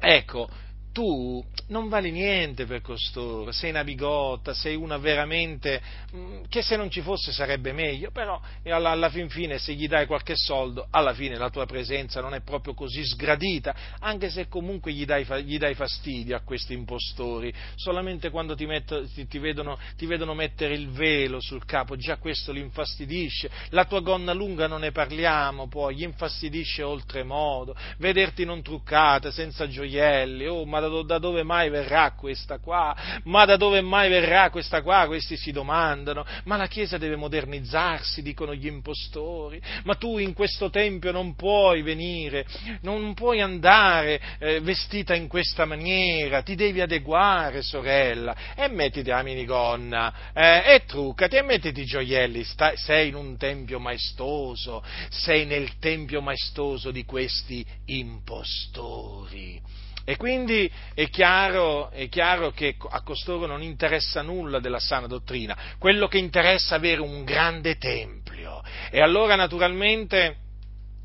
S1: Ecco, tu non vali niente per costoro, sei una bigotta, sei una veramente mm, che se non ci fosse sarebbe meglio, però alla, alla, fin fine se gli dai qualche soldo, alla fine la tua presenza non è proprio così sgradita, anche se comunque gli dai, gli dai fastidio a questi impostori, solamente quando ti, metto, ti, ti, vedono, ti vedono mettere il velo sul capo, già questo li infastidisce, la tua gonna lunga non ne parliamo poi, gli infastidisce oltremodo, vederti non truccata, senza gioielli, oh ma da, da, dove mai verrà questa qua? Ma da dove mai verrà questa qua? Questi si domandano, ma la Chiesa deve modernizzarsi, dicono gli impostori, ma tu in questo Tempio non puoi venire, non puoi andare eh, vestita in questa maniera, ti devi adeguare, sorella, e mettiti la minigonna, eh, e truccati, e mettiti i gioielli, stai, sei in un Tempio maestoso, sei nel Tempio maestoso di questi impostori. E quindi è chiaro, è chiaro, che a costoro non interessa nulla della sana dottrina, quello che interessa è avere un grande tempio. E allora naturalmente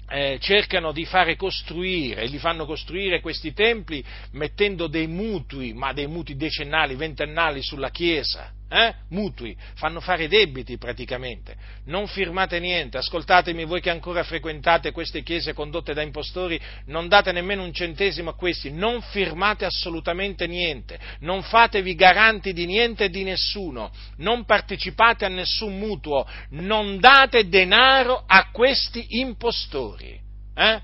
S1: eh, cercano di fare costruire, li fanno costruire questi templi mettendo dei mutui, ma dei mutui decennali, ventennali sulla Chiesa eh? mutui, fanno fare debiti praticamente. Non firmate niente, ascoltatemi voi che ancora frequentate queste chiese condotte da impostori, non date nemmeno un centesimo a questi, non firmate assolutamente niente, non fatevi garanti di niente e di nessuno, non partecipate a nessun mutuo, non date denaro a questi impostori. Eh?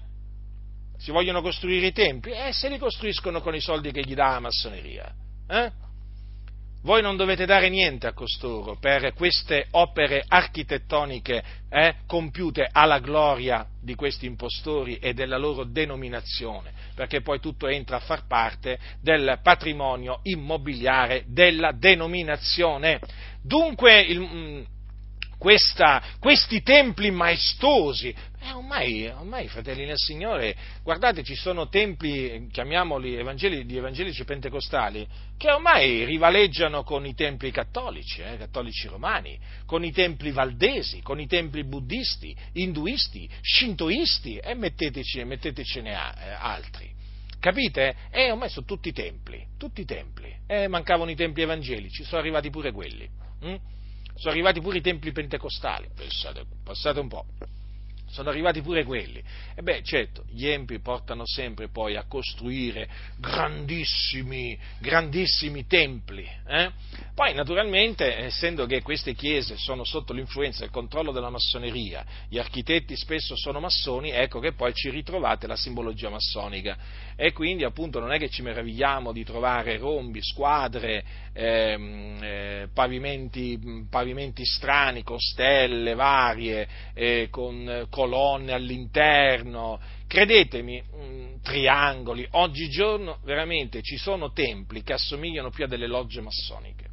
S1: Si vogliono costruire i templi? Eh, se li costruiscono con i soldi che gli dà la massoneria. Eh? Voi non dovete dare niente a costoro per queste opere architettoniche eh, compiute alla gloria di questi impostori e della loro denominazione, perché poi tutto entra a far parte del patrimonio immobiliare della denominazione. Dunque, il, mm, questa, questi templi maestosi. Eh, ormai, ormai, fratelli nel Signore, guardate, ci sono templi, chiamiamoli evangeli, di evangelici pentecostali, che ormai rivaleggiano con i templi cattolici, eh, cattolici romani, con i templi valdesi, con i templi buddisti, induisti, shintoisti, e metteteci, mettetecene eh, altri. Capite? E ormai sono tutti templi, tutti templi. Eh, mancavano i templi evangelici, sono arrivati pure quelli. Hm? Sono arrivati pure i templi pentecostali, pensate, passate un po' sono arrivati pure quelli. E beh, certo, gli empi portano sempre poi a costruire grandissimi, grandissimi templi. Eh? Poi, naturalmente, essendo che queste chiese sono sotto l'influenza e il controllo della massoneria, gli architetti spesso sono massoni, ecco che poi ci ritrovate la simbologia massonica. E quindi, appunto, non è che ci meravigliamo di trovare rombi, squadre, ehm, eh, pavimenti, pavimenti, strani, con stelle varie, eh, con colonne all'interno, credetemi, mm, triangoli, oggigiorno veramente ci sono templi che assomigliano più a delle logge massoniche,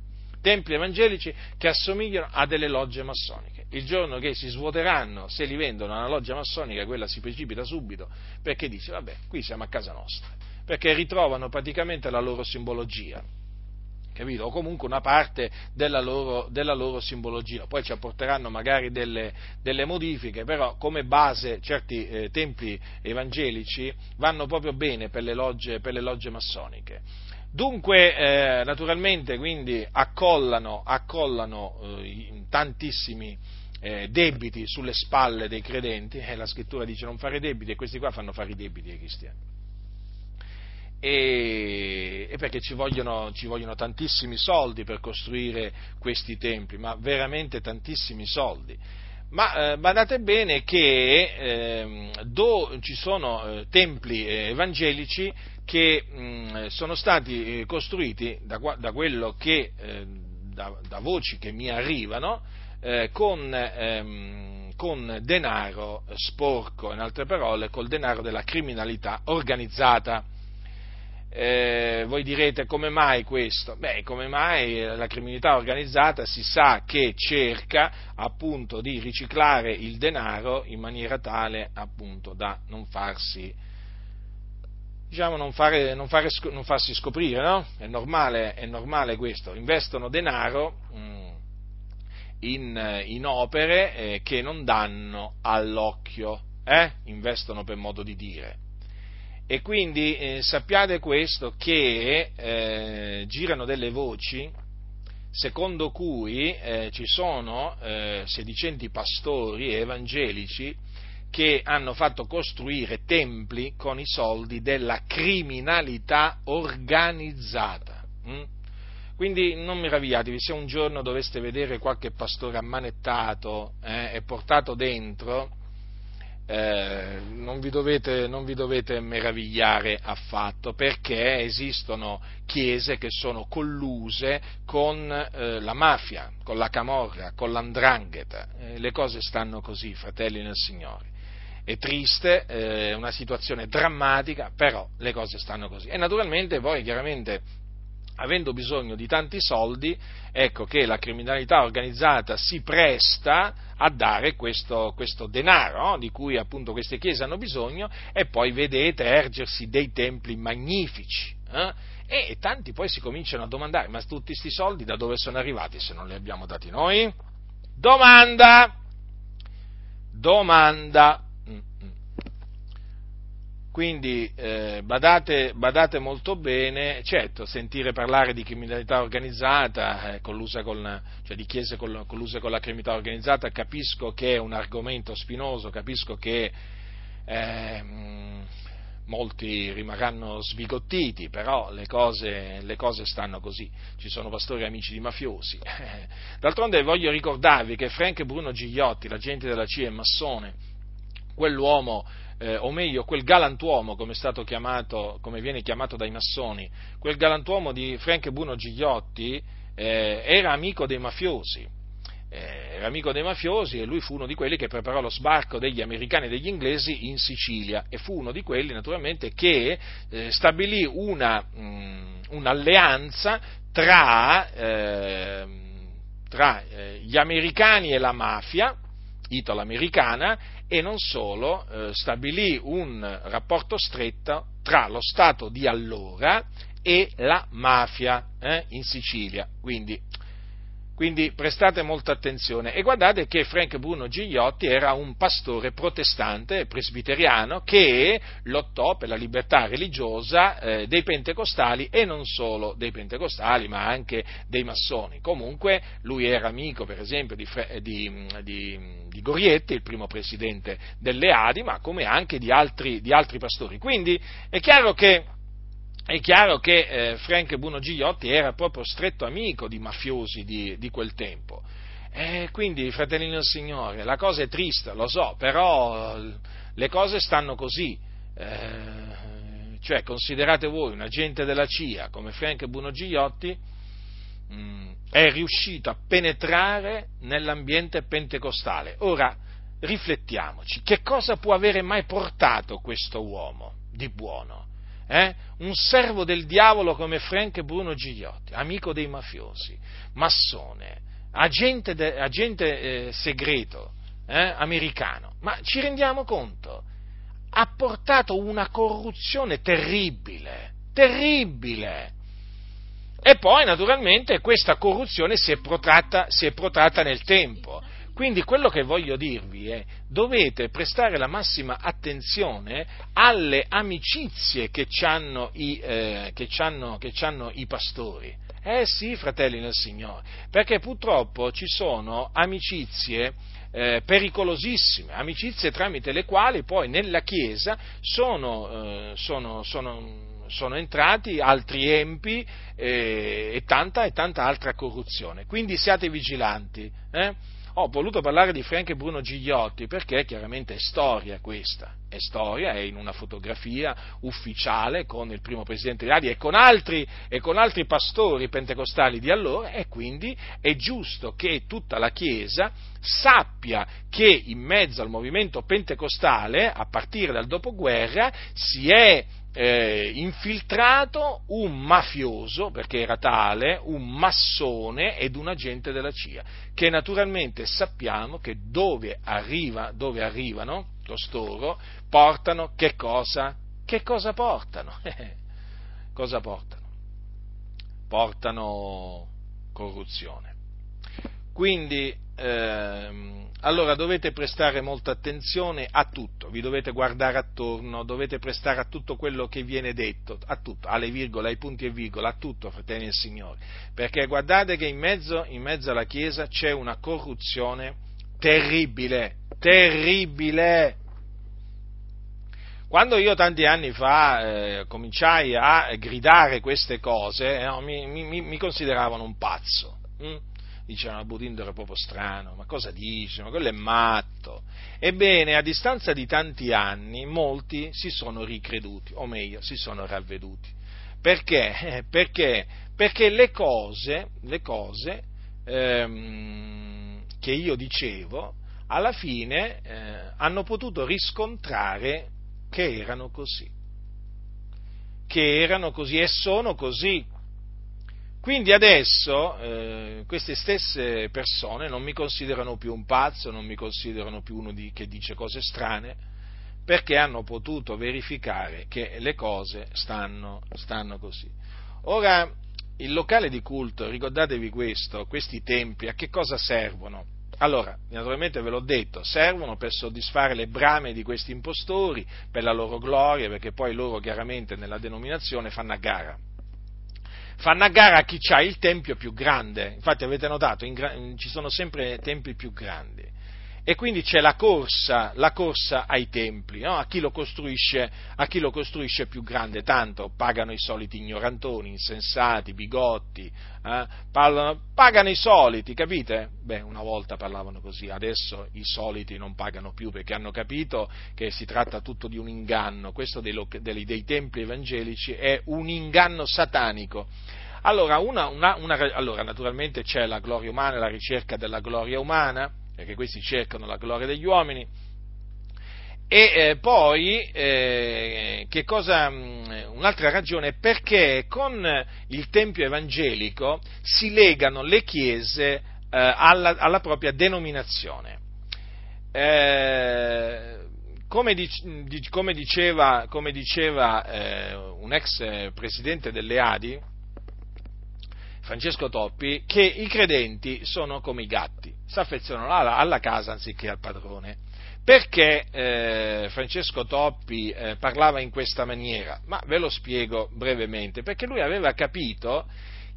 S1: templi evangelici che assomigliano a delle logge massoniche. Il giorno che si svuoteranno, se li vendono a una loggia massonica, quella si precipita subito perché dice, vabbè, qui siamo a casa nostra, perché ritrovano praticamente la loro simbologia capito? o comunque una parte della loro, della loro, simbologia. Poi ci apporteranno magari delle, delle modifiche, però come base certi eh, templi evangelici vanno proprio bene per le logge, per le logge massoniche. Dunque, eh, naturalmente, quindi accollano, accollano eh, tantissimi eh, debiti sulle spalle dei credenti, e la scrittura dice non fare debiti, e questi qua fanno fare i debiti ai cristiani e, e perché ci vogliono, ci vogliono, tantissimi soldi per costruire questi templi, ma veramente tantissimi soldi. Ma eh, badate bene che eh, do, ci sono eh, templi eh, evangelici che mh, mm, sono stati eh, costruiti da, da che, eh, da, da, voci che mi arrivano, con, ehm, con denaro sporco, in altre parole, col denaro della criminalità organizzata. Eh, voi direte come mai questo? Beh, come mai la criminalità organizzata si sa che cerca appunto di riciclare il denaro in maniera tale appunto da non farsi, diciamo, non, fare, non, fare, non farsi scoprire, no? È normale, è normale, questo. Investono denaro mh, mm, in, in, opere eh, che non danno all'occhio, eh? investono per modo di dire. E quindi eh, sappiate questo che eh, girano delle voci secondo cui eh, ci sono eh, sedicenti pastori evangelici che hanno fatto costruire templi con i soldi della criminalità organizzata. Hm? Quindi non meravigliatevi se un giorno doveste vedere qualche pastore ammanettato eh, e portato dentro eh, non, vi dovete, non, vi dovete, meravigliare affatto perché esistono chiese che sono colluse con eh, la mafia, con la camorra, con l'andrangheta. Eh, le cose stanno così, fratelli nel Signore. È triste, eh, è una situazione drammatica, però le cose stanno così. E naturalmente poi chiaramente avendo bisogno di tanti soldi, ecco che la criminalità organizzata si presta a dare questo, questo denaro no? di cui appunto queste chiese hanno bisogno e poi vedete ergersi dei templi magnifici. Eh? E tanti poi si cominciano a domandare, ma tutti questi soldi da dove sono arrivati se non li abbiamo dati noi? Domanda! Domanda! Quindi eh, badate, badate, molto bene, certo, sentire parlare di criminalità organizzata, eh, collusa con, cioè di chiese colluse con la criminalità organizzata, capisco che è un argomento spinoso, capisco che eh, molti rimarranno sbigottiti, però le cose, le cose, stanno così, ci sono pastori amici di mafiosi. D'altronde voglio ricordarvi che Frank Bruno Gigliotti, l'agente della CIA e massone, quell'uomo eh, o meglio quel galantuomo come, chiamato, come viene chiamato dai massoni, quel galantuomo di Frank Bruno Gigliotti eh, era amico dei mafiosi. Eh, era amico dei mafiosi e lui fu uno di quelli che preparò lo sbarco degli americani e degli inglesi in Sicilia e fu uno di quelli naturalmente che eh, stabilì una, mh, mm, un'alleanza tra, ehm, tra eh, gli americani e la mafia italo-americana e non solo, eh, stabilì un rapporto stretto tra lo Stato di allora e la mafia eh, in Sicilia. Quindi quindi prestate molta attenzione e guardate che Frank Bruno Gigliotti era un pastore protestante, presbiteriano, che lottò per la libertà religiosa eh, dei pentecostali e non solo dei pentecostali, ma anche dei massoni. Comunque lui era amico, per esempio, di, di, di, di Gorietti, il primo presidente delle Adi, ma come anche di altri, di altri pastori. Quindi è chiaro che è chiaro che eh, Frank Bruno Gigliotti era proprio stretto amico di mafiosi di, di quel tempo. E quindi, fratelli del Signore, la cosa è triste, lo so, però le cose stanno così. Eh, cioè, considerate voi un agente della CIA come Frank Bruno Gigliotti, mh, mm, è riuscito a penetrare nell'ambiente pentecostale. Ora, riflettiamoci, che cosa può avere mai portato questo uomo di buono? Eh? un servo del diavolo come Frank Bruno Gigliotti, amico dei mafiosi, massone, agente, de, agente eh, segreto eh, americano. Ma ci rendiamo conto? Ha portato una corruzione terribile, terribile. E poi naturalmente questa corruzione si è protratta, si è protratta nel tempo quindi quello che voglio dirvi è dovete prestare la massima attenzione alle amicizie che hanno i, eh, i pastori. Eh sì, fratelli nel Signore, perché purtroppo ci sono amicizie eh, pericolosissime, amicizie tramite le quali poi nella Chiesa sono, eh, sono, sono, sono entrati altri empi eh, e tanta e tanta altra corruzione. Quindi siate vigilanti. Eh? Ho voluto parlare di Frank e Bruno Gigliotti perché chiaramente è storia questa, è storia, è in una fotografia ufficiale con il primo presidente Radi e con altri, e con altri pastori pentecostali di allora e quindi è giusto che tutta la Chiesa sappia che in mezzo al movimento pentecostale, a partire dal dopoguerra, si è eh, infiltrato un mafioso, perché era tale, un massone ed un agente della CIA, che naturalmente sappiamo che dove, arriva, dove arrivano costoro portano che cosa? Che cosa portano? cosa portano? Portano corruzione. Quindi ehm, allora dovete prestare molta attenzione a tutto, vi dovete guardare attorno, dovete prestare a tutto quello che viene detto, a tutto, alle virgole, ai punti e virgole, a tutto, fratelli del Signore, perché guardate che in mezzo, in mezzo alla Chiesa c'è una corruzione terribile, terribile. Quando io tanti anni fa eh, cominciai a gridare queste cose, eh, mi, mi, mi, consideravano un pazzo. Hm? Dicevano Butindo era proprio strano, ma cosa dice? Ma quello è matto. Ebbene, a distanza di tanti anni, molti si sono ricreduti, o meglio, si sono ravveduti. Perché? Eh, perché? Perché le cose, le cose ehm, che io dicevo, alla fine eh, hanno potuto riscontrare che erano così. Che erano così e sono così. Quindi adesso eh, queste stesse persone non mi considerano più un pazzo, non mi considerano più uno di, che dice cose strane, perché hanno potuto verificare che le cose stanno, stanno così. Ora, il locale di culto, ricordatevi questo, questi templi, a che cosa servono? Allora, naturalmente ve l'ho detto, servono per soddisfare le brame di questi impostori, per la loro gloria, perché poi loro chiaramente nella denominazione fanno a gara fanno a gara a chi ha il tempio più grande. Infatti avete notato, in, ci sono sempre tempi più grandi e quindi c'è la corsa, la corsa ai templi, no? a, chi a, chi lo costruisce, più grande, tanto pagano i soliti ignorantoni, insensati, bigotti, eh? Parlano, pagano i soliti, capite? Beh, una volta parlavano così, adesso i soliti non pagano più perché hanno capito che si tratta tutto di un inganno, questo dei, dei, dei templi evangelici è un inganno satanico Allora, una, una, una, allora, naturalmente c'è la gloria umana, la ricerca della gloria umana, perché questi cercano la gloria degli uomini, e eh, poi, eh, cosa, mm, un'altra ragione è perché con il Tempio evangelico si legano le chiese eh, alla, alla, propria denominazione. Eh, come, dic- come, diceva, come diceva eh, un ex presidente delle Adi, Francesco Toppi, che i credenti sono come i gatti, si affezionano alla, alla casa anziché al padrone. Perché eh, Francesco Toppi eh, parlava in questa maniera? Ma ve lo spiego brevemente, perché lui aveva capito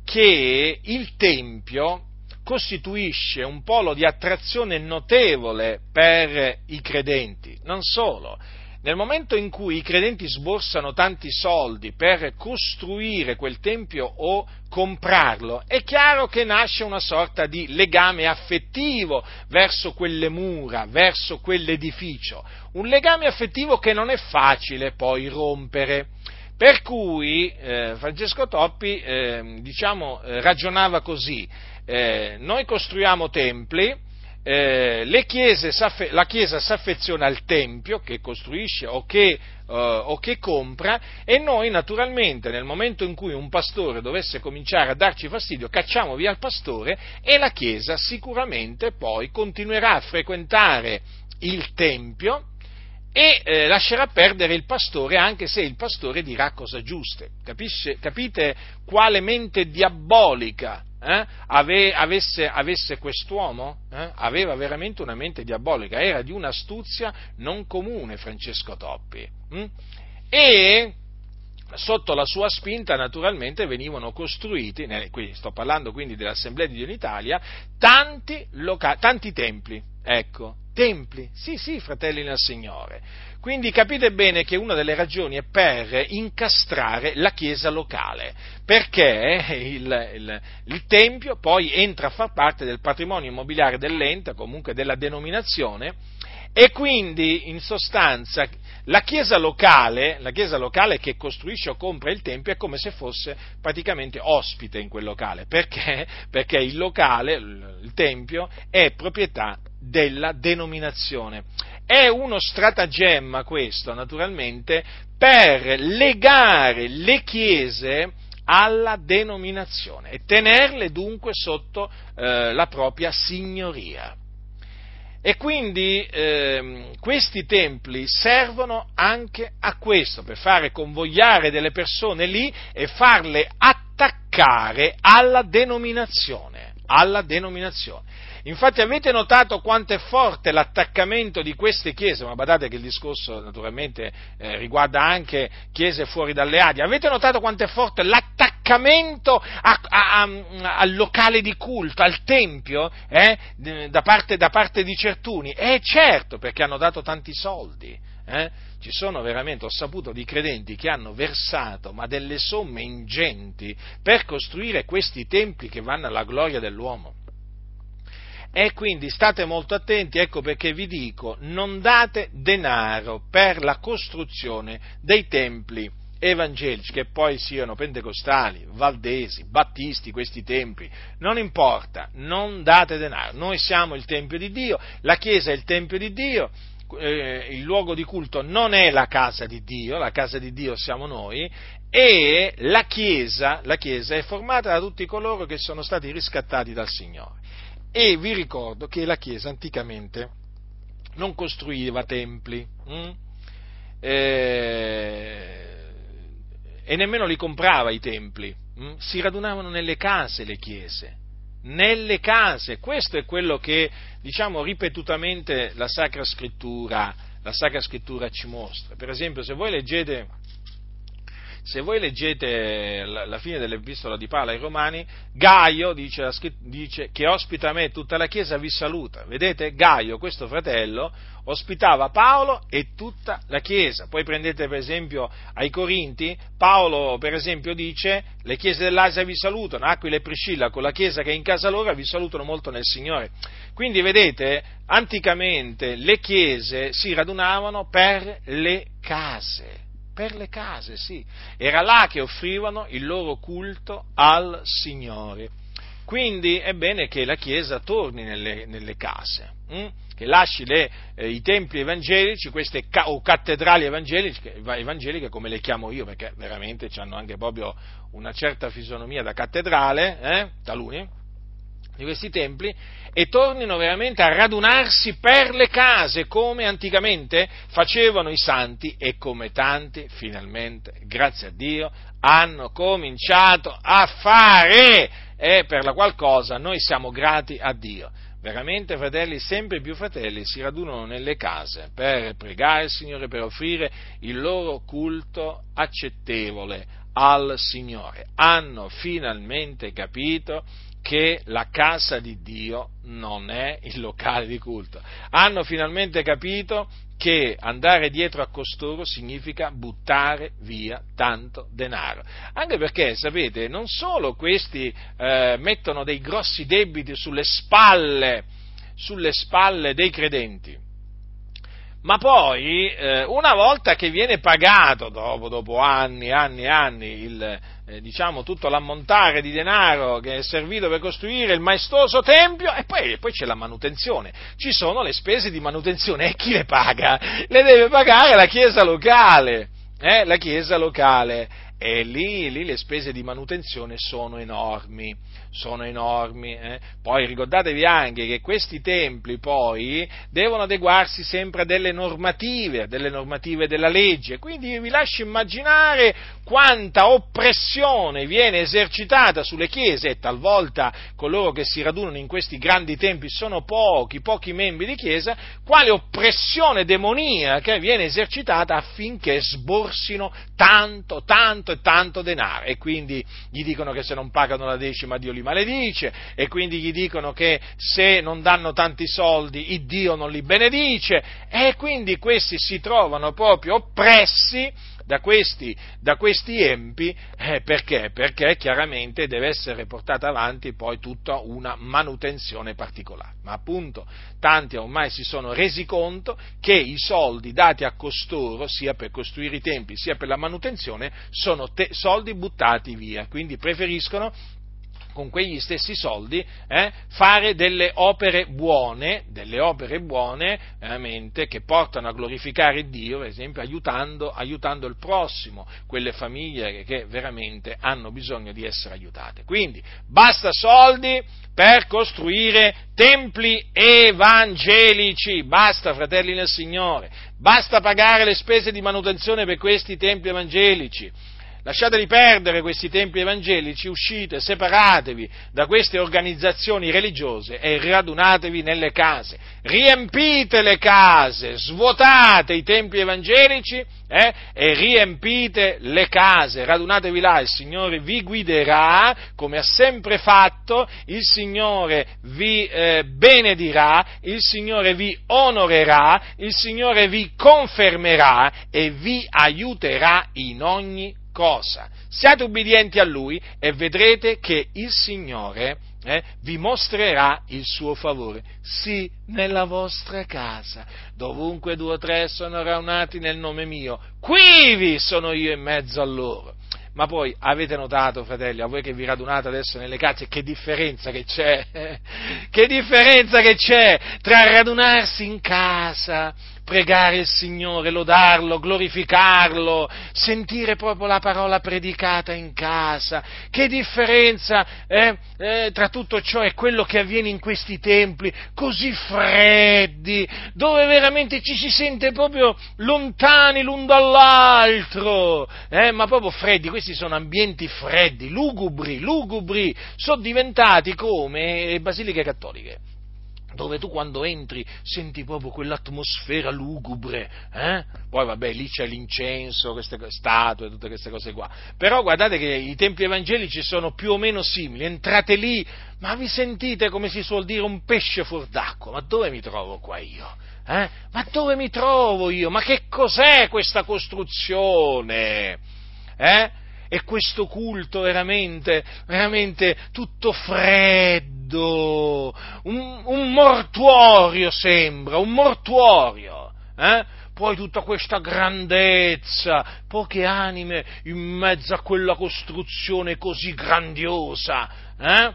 S1: che il Tempio costituisce un polo di attrazione notevole per i credenti, non solo, nel momento in cui i credenti sborsano tanti soldi per costruire quel tempio o comprarlo, è chiaro che nasce una sorta di legame affettivo verso quelle mura, verso quell'edificio, un legame affettivo che non è facile poi rompere. Per cui eh, Francesco Toppi eh, diciamo, eh, ragionava così, eh, noi costruiamo templi, eh, la Chiesa si affeziona al Tempio che costruisce o che, uh, o che, compra e noi naturalmente nel momento in cui un pastore dovesse cominciare a darci fastidio cacciamo via il pastore e la Chiesa sicuramente poi continuerà a frequentare il Tempio e eh, lascerà perdere il pastore anche se il pastore dirà cose giuste. Capisce, capite quale mente diabolica eh, ave, avesse, avesse, quest'uomo? Eh? Aveva veramente una mente diabolica, era di un'astuzia non comune Francesco Toppi. Hm? E sotto la sua spinta naturalmente venivano costruiti, sto parlando quindi dell'Assemblea di Dio in Italia, tanti, loca- tanti templi, ecco, templi, sì sì fratelli nel Signore. Quindi capite bene che una delle ragioni è per incastrare la chiesa locale, perché il, il, il Tempio poi entra a far parte del patrimonio immobiliare dell'ente, comunque della denominazione, e quindi in sostanza la chiesa, locale, la chiesa locale, che costruisce o compra il tempio è come se fosse praticamente ospite in quel locale. Perché? Perché il locale, il tempio, è proprietà della denominazione. È uno stratagemma questo, naturalmente, per legare le chiese alla denominazione e tenerle dunque sotto eh, la propria signoria. E quindi eh, questi templi servono anche a questo, per fare convogliare delle persone lì e farle attaccare alla denominazione. Alla denominazione. Infatti avete notato quanto è forte l'attaccamento di queste chiese, ma badate che il discorso naturalmente eh, riguarda anche chiese fuori dalle Adi, avete notato quanto è forte l'attaccamento a, a, a, al locale di culto, al tempio, eh, da, parte, da, parte, di certuni? Eh certo, perché hanno dato tanti soldi. Eh? Ci sono veramente, ho saputo di credenti che hanno versato, ma delle somme ingenti per costruire questi templi che vanno alla gloria dell'uomo. E quindi state molto attenti, ecco perché vi dico, non date denaro per la costruzione dei templi evangelici, che poi siano pentecostali, valdesi, battisti, questi templi, non importa, non date denaro. Noi siamo il Tempio di Dio, la Chiesa è il Tempio di Dio, eh, il luogo di culto non è la casa di Dio, la casa di Dio siamo noi, e la Chiesa, la Chiesa è formata da tutti coloro che sono stati riscattati dal Signore. E vi ricordo che la Chiesa anticamente non costruiva templi hm? eh, e nemmeno li comprava i templi, hm? si radunavano nelle case le chiese, nelle case. Questo è quello che, diciamo, ripetutamente la Sacra Scrittura, la Sacra Scrittura ci mostra. Per esempio, se voi leggete se voi leggete la, fine dell'epistola di Paolo ai Romani, Gaio dice, dice, che ospita me tutta la Chiesa vi saluta. Vedete? Gaio, questo fratello, ospitava Paolo e tutta la Chiesa. Poi prendete per esempio ai Corinti, Paolo per esempio dice le chiese dell'Asia vi salutano, Aquila e Priscilla con la Chiesa che è in casa loro vi salutano molto nel Signore. Quindi vedete, anticamente le chiese si radunavano per le case per le case, sì. Era là che offrivano il loro culto al Signore. Quindi è bene che la Chiesa torni nelle, nelle case, hm? che lasci le, eh, i templi evangelici, queste ca- o cattedrali evangeliche, evangeliche, come le chiamo io, perché veramente hanno anche proprio una certa fisonomia da cattedrale, eh? taluni, di questi templi, e tornino veramente a radunarsi per le case come anticamente facevano i santi e come tanti finalmente, grazie a Dio, hanno cominciato a fare e per la qual cosa noi siamo grati a Dio. Veramente, fratelli, sempre più fratelli si radunano nelle case per pregare il Signore, per offrire il loro culto accettevole al Signore. Hanno finalmente capito che la casa di Dio non è il locale di culto. Hanno finalmente capito che andare dietro a costoro significa buttare via tanto denaro. Anche perché, sapete, non solo questi eh, mettono dei grossi debiti sulle spalle, sulle spalle dei credenti, ma poi eh, una volta che viene pagato, dopo, dopo anni e anni e anni, il, eh, diciamo, tutto l'ammontare di denaro che è servito per costruire il maestoso tempio, e poi, poi, c'è la manutenzione, ci sono le spese di manutenzione, e chi le paga? Le deve pagare la chiesa locale, eh? la chiesa locale, e lì, lì le spese di manutenzione sono enormi sono enormi. Eh? Poi ricordatevi anche che questi templi poi devono adeguarsi sempre a delle normative, delle normative della legge, quindi vi lascio immaginare quanta oppressione viene esercitata sulle chiese e talvolta coloro che si radunano in questi grandi templi sono pochi, pochi membri di chiesa, quale oppressione demoniaca viene esercitata affinché sborsino tanto, tanto e tanto denaro e quindi gli dicono che se non pagano la decima Dio li li maledice e quindi gli dicono che se non danno tanti soldi il Dio non li benedice e quindi questi si trovano proprio oppressi da questi, da questi empi, eh, perché? Perché chiaramente deve essere portata avanti poi tutta una manutenzione particolare. Ma appunto tanti ormai si sono resi conto che i soldi dati a costoro, sia per costruire i tempi sia per la manutenzione, sono te- soldi buttati via, quindi preferiscono con quegli stessi soldi eh, fare delle opere buone, delle opere buone veramente che portano a glorificare Dio, per esempio aiutando, aiutando il prossimo, quelle famiglie che, veramente hanno bisogno di essere aiutate. Quindi basta soldi per costruire templi evangelici, basta fratelli nel Signore, basta pagare le spese di manutenzione per questi templi evangelici Lasciateli perdere questi templi evangelici, uscite, separatevi da queste organizzazioni religiose e radunatevi nelle case. Riempite le case, svuotate i templi evangelici eh, e riempite le case, radunatevi là, il Signore vi guiderà come ha sempre fatto, il Signore vi eh, benedirà, il Signore vi onorerà, il Signore vi confermerà e vi aiuterà in ogni cosa. Siate ubbidienti a Lui e vedrete che il Signore eh, vi mostrerà il suo favore. Sì, nella vostra casa, dovunque due o tre sono raunati nel nome mio, quivi sono io in mezzo a loro. Ma poi avete notato, fratelli, a voi che vi radunate adesso nelle case, che differenza che c'è? che differenza che c'è tra radunarsi in casa pregare il Signore, lodarlo, glorificarlo, sentire proprio la parola predicata in casa. Che differenza eh, eh, tra tutto ciò e quello che avviene in questi templi così freddi, dove veramente ci si sente proprio lontani l'un dall'altro, eh, ma proprio freddi, questi sono ambienti freddi, lugubri, lugubri, sono diventati come basiliche cattoliche dove tu quando entri senti proprio quell'atmosfera lugubre, eh? poi vabbè lì c'è l'incenso, queste statue, tutte queste cose qua, però guardate che i templi evangelici sono più o meno simili, entrate lì, ma vi sentite come si suol dire un pesce fuor d'acqua, ma dove mi trovo qua io? Eh? Ma dove mi trovo io? Ma che cos'è questa costruzione? Eh? E questo culto veramente, veramente tutto freddo un, un mortuorio sembra, un mortuorio. Eh?
S2: poi tutta questa grandezza, poche anime in mezzo a quella costruzione così grandiosa, eh?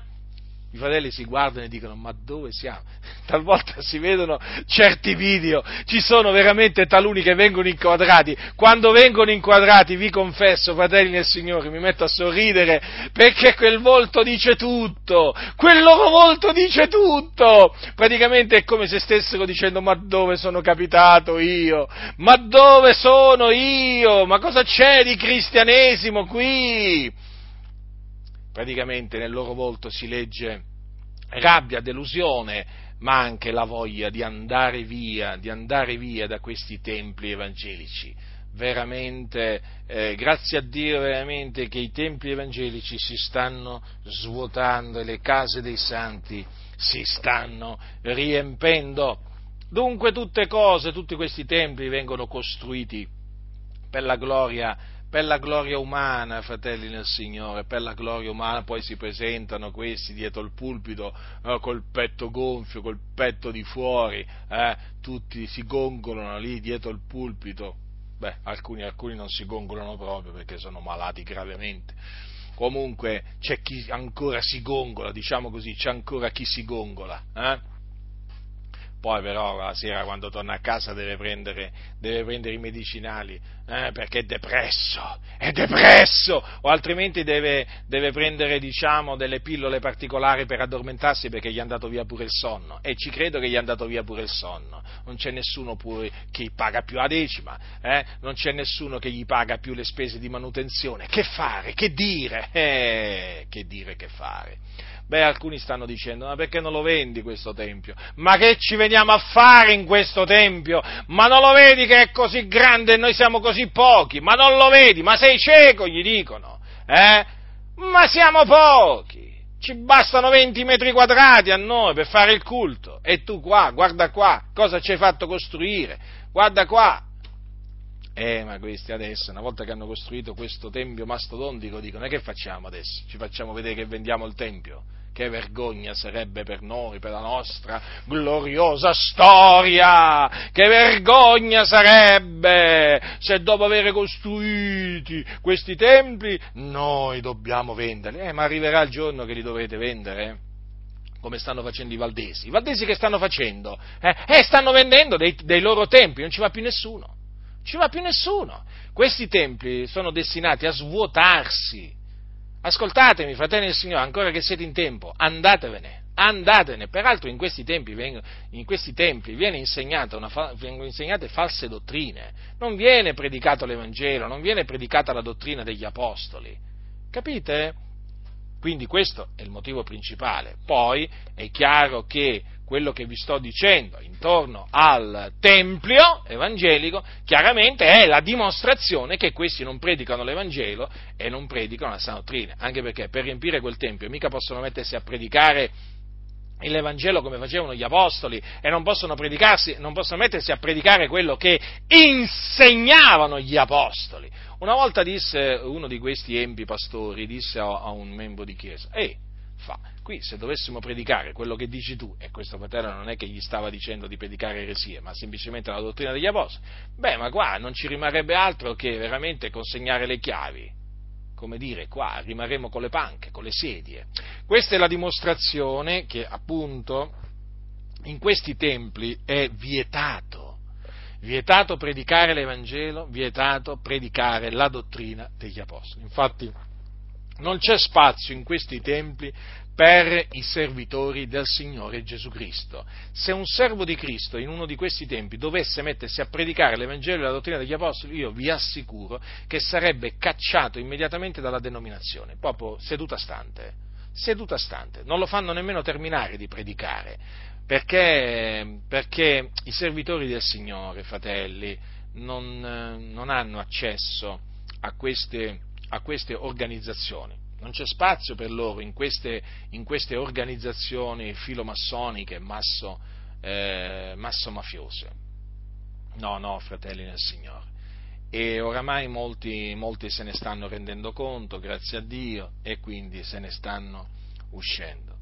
S2: I fratelli si guardano e dicono ma dove siamo? Talvolta si vedono certi video, ci sono veramente taluni che vengono inquadrati, quando vengono inquadrati vi confesso, fratelli nel Signore, mi metto a sorridere perché quel volto dice tutto, quel loro volto dice tutto, praticamente è come se stessero dicendo ma dove sono capitato io? Ma dove sono io? Ma cosa c'è di cristianesimo qui? Praticamente nel loro volto si legge rabbia, delusione, ma anche la voglia di andare via, di andare via da questi templi evangelici. Veramente, eh, grazie a Dio veramente che i templi evangelici si stanno svuotando e le case dei santi si stanno riempendo. Dunque tutte cose, tutti questi templi vengono costruiti per la gloria per la gloria umana, fratelli nel Signore, per la gloria umana poi si presentano questi dietro il pulpito eh, col petto gonfio, col petto di fuori, eh, tutti si gongolano lì dietro il pulpito. Beh, alcuni, alcuni non si gongolano proprio perché sono malati gravemente. Comunque c'è chi ancora si gongola, diciamo così, c'è ancora chi si gongola. Eh? Poi però la sera quando torna a casa deve prendere, deve prendere i medicinali eh, perché è depresso, è depresso, o altrimenti deve, deve prendere diciamo, delle pillole particolari per addormentarsi perché gli è andato via pure il sonno. E ci credo che gli è andato via pure il sonno, non c'è nessuno pure che paga più la decima, eh? non c'è nessuno che gli paga più le spese di manutenzione, che fare, che dire, eh, che dire, che fare. Beh, alcuni stanno dicendo, ma perché non lo vendi questo tempio? Ma che ci veniamo a fare in questo tempio? Ma non lo vedi che è così grande e noi siamo così pochi? Ma non lo vedi? Ma sei cieco, gli dicono. Eh? Ma siamo pochi. Ci bastano 20 metri quadrati a noi per fare il culto. E tu qua, guarda qua, cosa ci hai fatto costruire? Guarda qua, eh, ma questi adesso, una volta che hanno costruito questo tempio mastodontico, dicono: e che facciamo adesso? Ci facciamo vedere che vendiamo il tempio? Che vergogna sarebbe per noi, per la nostra gloriosa storia! Che vergogna sarebbe se dopo aver costruiti questi templi noi dobbiamo venderli. Eh, ma arriverà il giorno che li dovrete vendere, eh? come stanno facendo i valdesi. I valdesi che stanno facendo? Eh, eh stanno vendendo dei, dei loro templi, non ci va più nessuno. Ci va più nessuno. Questi templi sono destinati a svuotarsi Ascoltatemi, fratelli del Signore, ancora che siete in tempo, andatevene, andatevene. Peraltro in questi tempi, in questi templi viene una, vengono insegnate false dottrine, non viene predicato l'Evangelo, non viene predicata la dottrina degli Apostoli. Capite? Quindi questo è il motivo principale. Poi è chiaro che quello che vi sto dicendo intorno al Tempio evangelico, chiaramente è la dimostrazione che questi non predicano l'Evangelo e non predicano la sana dottrina, anche perché per riempire quel Tempio mica possono mettersi a predicare l'Evangelo come facevano gli Apostoli e non possono, non possono mettersi a predicare quello che insegnavano gli Apostoli. Una volta disse uno di questi empi pastori, disse a, un membro di chiesa, ehi, fa. Qui se dovessimo predicare quello che dici tu, e questo fratello non è che gli stava dicendo di predicare eresie, ma semplicemente la dottrina degli apostoli, beh, ma qua non ci rimarrebbe altro che veramente consegnare le chiavi. Come dire, qua rimarremo con le panche, con le sedie. Questa è la dimostrazione che appunto in questi templi è vietato, vietato predicare l'Evangelo, vietato predicare la dottrina degli apostoli. Infatti, non c'è spazio in questi templi per i servitori del Signore Gesù Cristo. Se un servo di Cristo in uno di questi tempi dovesse mettersi a predicare l'Evangelo e la dottrina degli Apostoli, io vi assicuro che sarebbe cacciato immediatamente dalla denominazione, proprio seduta stante. Seduta stante, non lo fanno nemmeno terminare di predicare, perché, perché i servitori del Signore, fratelli, non, non hanno accesso a queste a queste organizzazioni. Non c'è spazio per loro in queste, in queste organizzazioni filomassoniche, masso, eh, masso mafiose. No, no, fratelli nel Signore. E oramai molti, molti se ne stanno rendendo conto, grazie a Dio, e quindi se ne stanno uscendo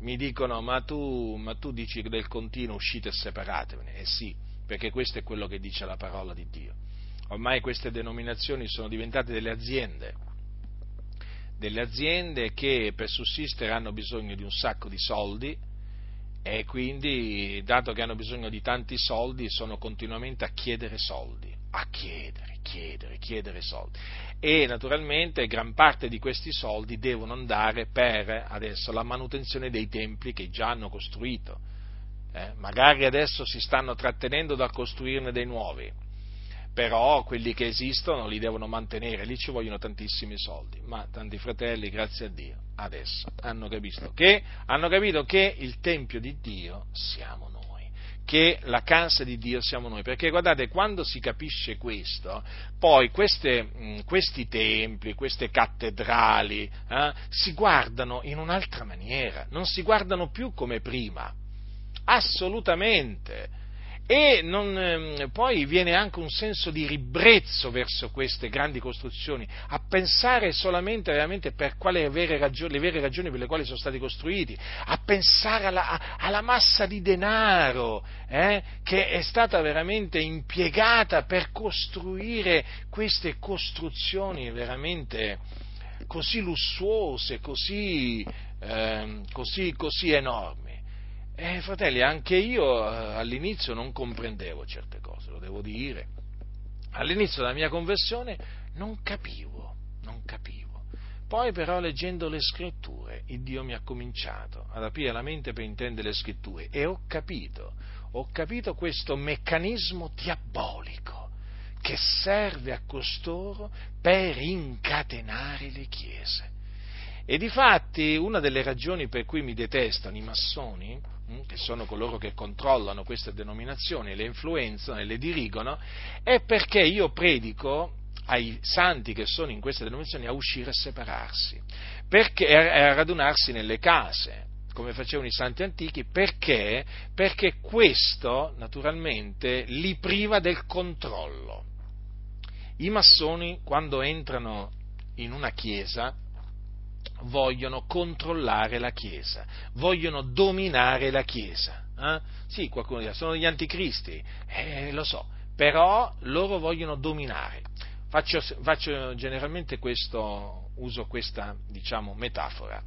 S2: mi dicono ma tu, ma tu, dici del continuo uscite e separatevene, eh sì, perché questo è quello che dice la parola di Dio. Ormai queste denominazioni sono diventate delle aziende, delle aziende che per sussistere hanno bisogno di un sacco di soldi e quindi, dato che hanno bisogno di tanti soldi, sono continuamente a chiedere soldi, a chiedere, chiedere, chiedere soldi. E naturalmente gran parte di questi soldi devono andare per adesso la manutenzione dei templi che già hanno costruito. Eh? Magari adesso si stanno trattenendo da costruirne dei nuovi, però quelli che esistono li devono mantenere, lì ci vogliono tantissimi soldi, ma tanti fratelli, grazie a Dio, adesso hanno capito che, hanno capito che il Tempio di Dio siamo noi, che la casa di Dio siamo noi, perché guardate, quando si capisce questo, poi queste, questi templi, queste cattedrali, eh, si guardano in un'altra maniera, non si guardano più come prima, assolutamente e non, ehm, poi viene anche un senso di ribrezzo verso queste grandi costruzioni, a pensare solamente veramente per ragioni, le vere ragioni per le quali sono stati costruiti, a pensare alla, alla massa di denaro eh, che è stata veramente impiegata per costruire queste costruzioni veramente così lussuose, così, eh, così, così enormi. Eh, fratelli, anche io eh, all'inizio non comprendevo certe cose, lo devo dire. All'inizio della mia conversione non capivo, non capivo. Poi però leggendo le scritture, il Dio mi ha cominciato ad aprire la mente per intendere le scritture e ho capito, ho capito questo meccanismo diabolico che serve a costoro per incatenare le chiese. E difatti una delle ragioni per cui mi detestano i massoni Mm, che sono coloro che controllano queste denominazioni, le influenzano e le dirigono, è perché io predico ai santi che sono in queste denominazioni a uscire a separarsi, perché, a radunarsi nelle case, come facevano i santi antichi, perché? Perché questo naturalmente li priva del controllo. I massoni quando entrano in una chiesa vogliono controllare la Chiesa, vogliono dominare la Chiesa. Eh? Sì, qualcuno dirà, sono gli anticristi, eh, lo so, però loro vogliono dominare. Faccio, faccio generalmente questo, uso questa, diciamo, metafora.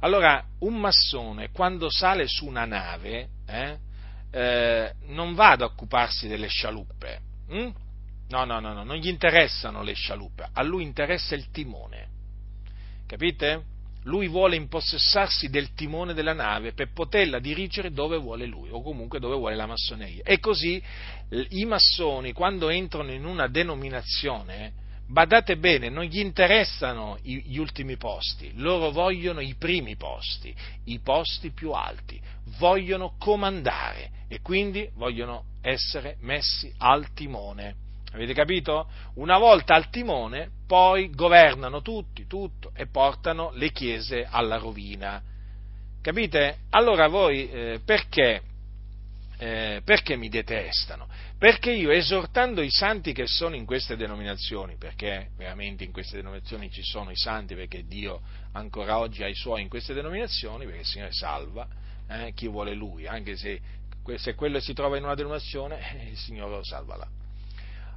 S2: Allora, un massone quando sale su una nave eh, eh, non va ad occuparsi delle scialuppe. Hm? No, no, no, no, non gli interessano le scialuppe, a lui interessa il timone. Capite? Lui vuole impossessarsi del timone della nave per poterla dirigere dove vuole lui, o comunque dove vuole la massoneria. E così i massoni, quando entrano in una denominazione, badate bene, non gli interessano gli ultimi posti, loro vogliono i primi posti, i posti più alti, vogliono comandare e quindi vogliono essere messi al timone. Avete capito? Una volta al timone, poi governano tutti, tutto, e portano le chiese alla rovina. Capite? Allora voi eh, perché, eh, perché mi detestano? Perché io esortando i santi che sono in queste denominazioni, perché veramente in queste denominazioni ci sono i santi, perché Dio ancora oggi ha i suoi in queste denominazioni, perché il Signore salva eh, chi vuole Lui, anche se, se quello si trova in una denominazione, eh, il Signore lo salva là.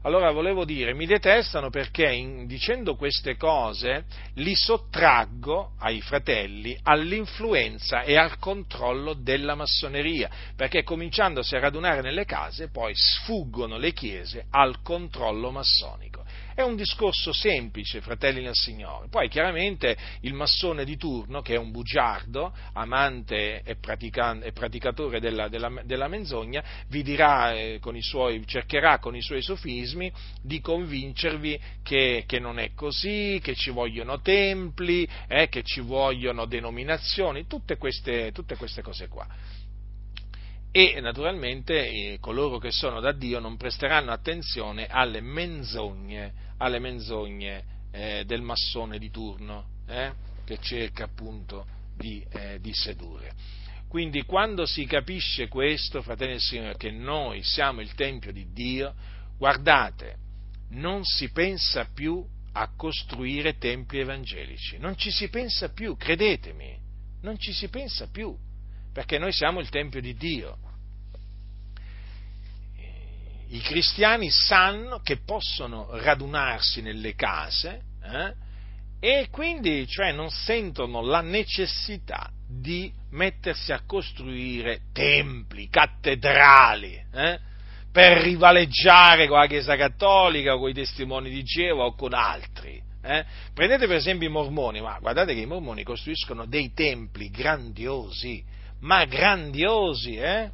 S2: Allora volevo dire, mi detestano perché in, dicendo queste cose li sottraggo ai fratelli all'influenza e al controllo della massoneria, perché cominciandosi a radunare nelle case poi sfuggono le chiese al controllo massonico. È un discorso semplice, fratelli nel Signore. Poi chiaramente il massone di turno, che è un bugiardo, amante e, e praticatore della, della, della, menzogna, vi dirà, eh, con suoi, cercherà con i suoi sofismi di convincervi che, che, non è così, che ci vogliono templi, eh, che ci vogliono denominazioni, tutte queste, tutte queste cose qua e naturalmente eh, coloro che sono da Dio non presteranno attenzione alle menzogne, alle menzogne eh, del massone di turno eh, che cerca appunto di, eh, di, sedurre. Quindi quando si capisce questo, fratelli e signori, che noi siamo il Tempio di Dio, guardate, non si pensa più a costruire templi evangelici, non ci si pensa più, credetemi, non ci si pensa più, perché noi siamo il Tempio di Dio i cristiani sanno che possono radunarsi nelle case eh, e quindi cioè, non sentono la necessità di mettersi a costruire templi, cattedrali, eh, per rivaleggiare con la Chiesa Cattolica, con i testimoni di Geova o con altri. Eh? Prendete per esempio i mormoni, ma guardate che i mormoni costruiscono dei templi grandiosi, ma grandiosi, eh?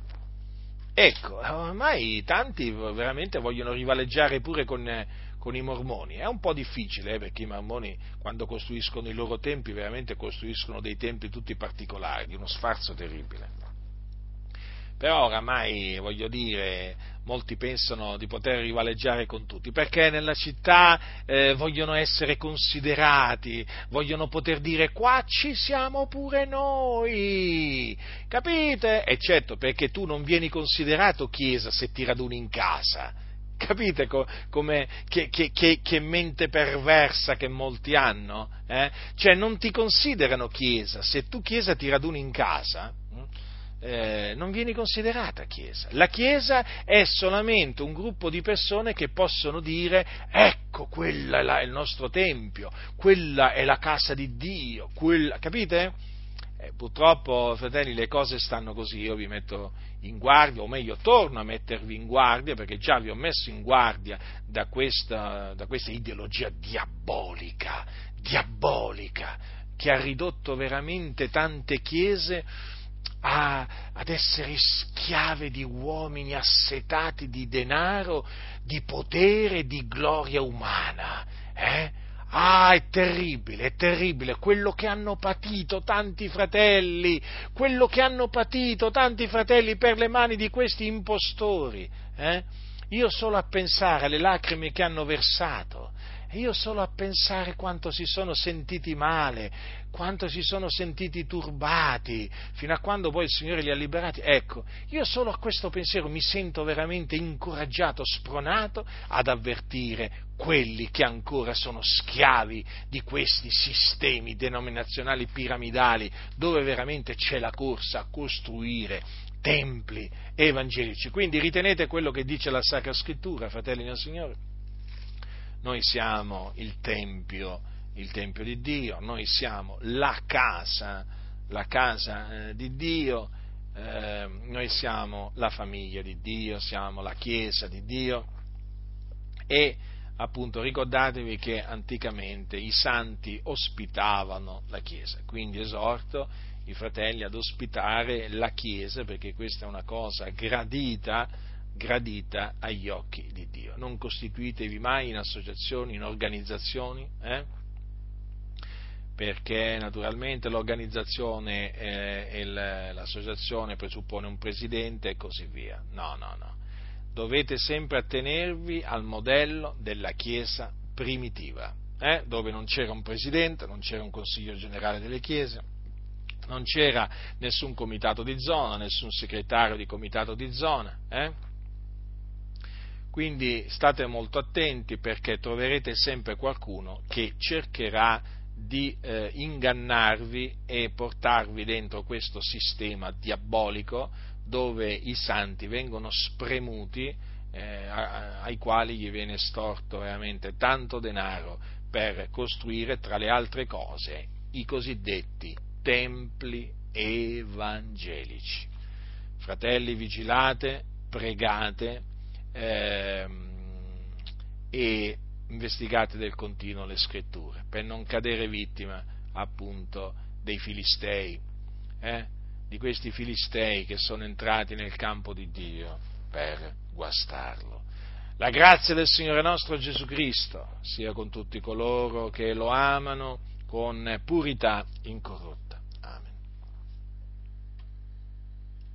S2: Ecco, ormai tanti veramente vogliono rivaleggiare pure con, con i mormoni. È un po' difficile eh, perché i mormoni quando costruiscono i loro templi veramente costruiscono dei templi tutti particolari, di uno sfarzo terribile. Però oramai, voglio dire, molti pensano di poter rivaleggiare con tutti, perché nella città eh, vogliono essere considerati, vogliono poter dire qua ci siamo pure noi, capite? E certo, perché tu non vieni considerato chiesa se ti raduni in casa. Capite come, che, che, che, che, mente perversa che molti hanno? Eh? Cioè non ti considerano chiesa, se tu chiesa ti raduni in casa, eh, non viene considerata Chiesa. La Chiesa è solamente un gruppo di persone che possono dire ecco, quella è, la, è il nostro Tempio, quella è la casa di Dio, quella, capite? Eh, purtroppo, fratelli, le cose stanno così, io vi metto in guardia, o meglio, torno a mettervi in guardia, perché già vi ho messo in guardia da questa, da questa ideologia diabolica, diabolica, che ha ridotto veramente tante chiese a, ad essere schiave di uomini assetati di denaro, di potere, di gloria umana. Eh? Ah, è terribile, è terribile quello che hanno patito tanti fratelli, quello che hanno patito tanti fratelli per le mani di questi impostori. Eh? Io solo a pensare alle lacrime che hanno versato, e io solo a pensare quanto si sono sentiti male, quanto si sono sentiti turbati, fino a quando poi il Signore li ha liberati. Ecco, io solo a questo pensiero mi sento veramente incoraggiato, spronato ad avvertire quelli che ancora sono schiavi di questi sistemi denominazionali piramidali, dove veramente c'è la corsa a costruire templi evangelici. Quindi ritenete quello che dice la Sacra Scrittura, fratelli del Signore noi siamo il Tempio, il Tempio di Dio, noi siamo la casa, la casa eh, di Dio, eh, noi siamo la famiglia di Dio, siamo la Chiesa di Dio. E appunto ricordatevi che anticamente i santi ospitavano la Chiesa, quindi esorto i fratelli ad ospitare la Chiesa perché questa è una cosa gradita gradita agli occhi di Dio. Non costituitevi mai in associazioni, in organizzazioni, eh? perché naturalmente l'organizzazione eh, e l'associazione presuppone un presidente e così via. No, no, no. Dovete sempre attenervi al modello della Chiesa primitiva, eh? dove non c'era un presidente, non c'era un consiglio generale delle chiese, non c'era nessun comitato di zona, nessun segretario di comitato di zona. Eh? Quindi state molto attenti perché troverete sempre qualcuno che cercherà di eh, ingannarvi e portarvi dentro questo sistema diabolico dove i santi vengono spremuti, eh, ai quali gli viene storto veramente tanto denaro per costruire, tra le altre cose, i cosiddetti templi evangelici. Fratelli, vigilate, pregate, eh, e investigate del continuo le scritture per non cadere vittima appunto dei filistei, eh? di questi filistei che sono entrati nel campo di Dio per guastarlo. La grazia del Signore nostro Gesù Cristo sia con tutti coloro che lo amano con purità incorrotta.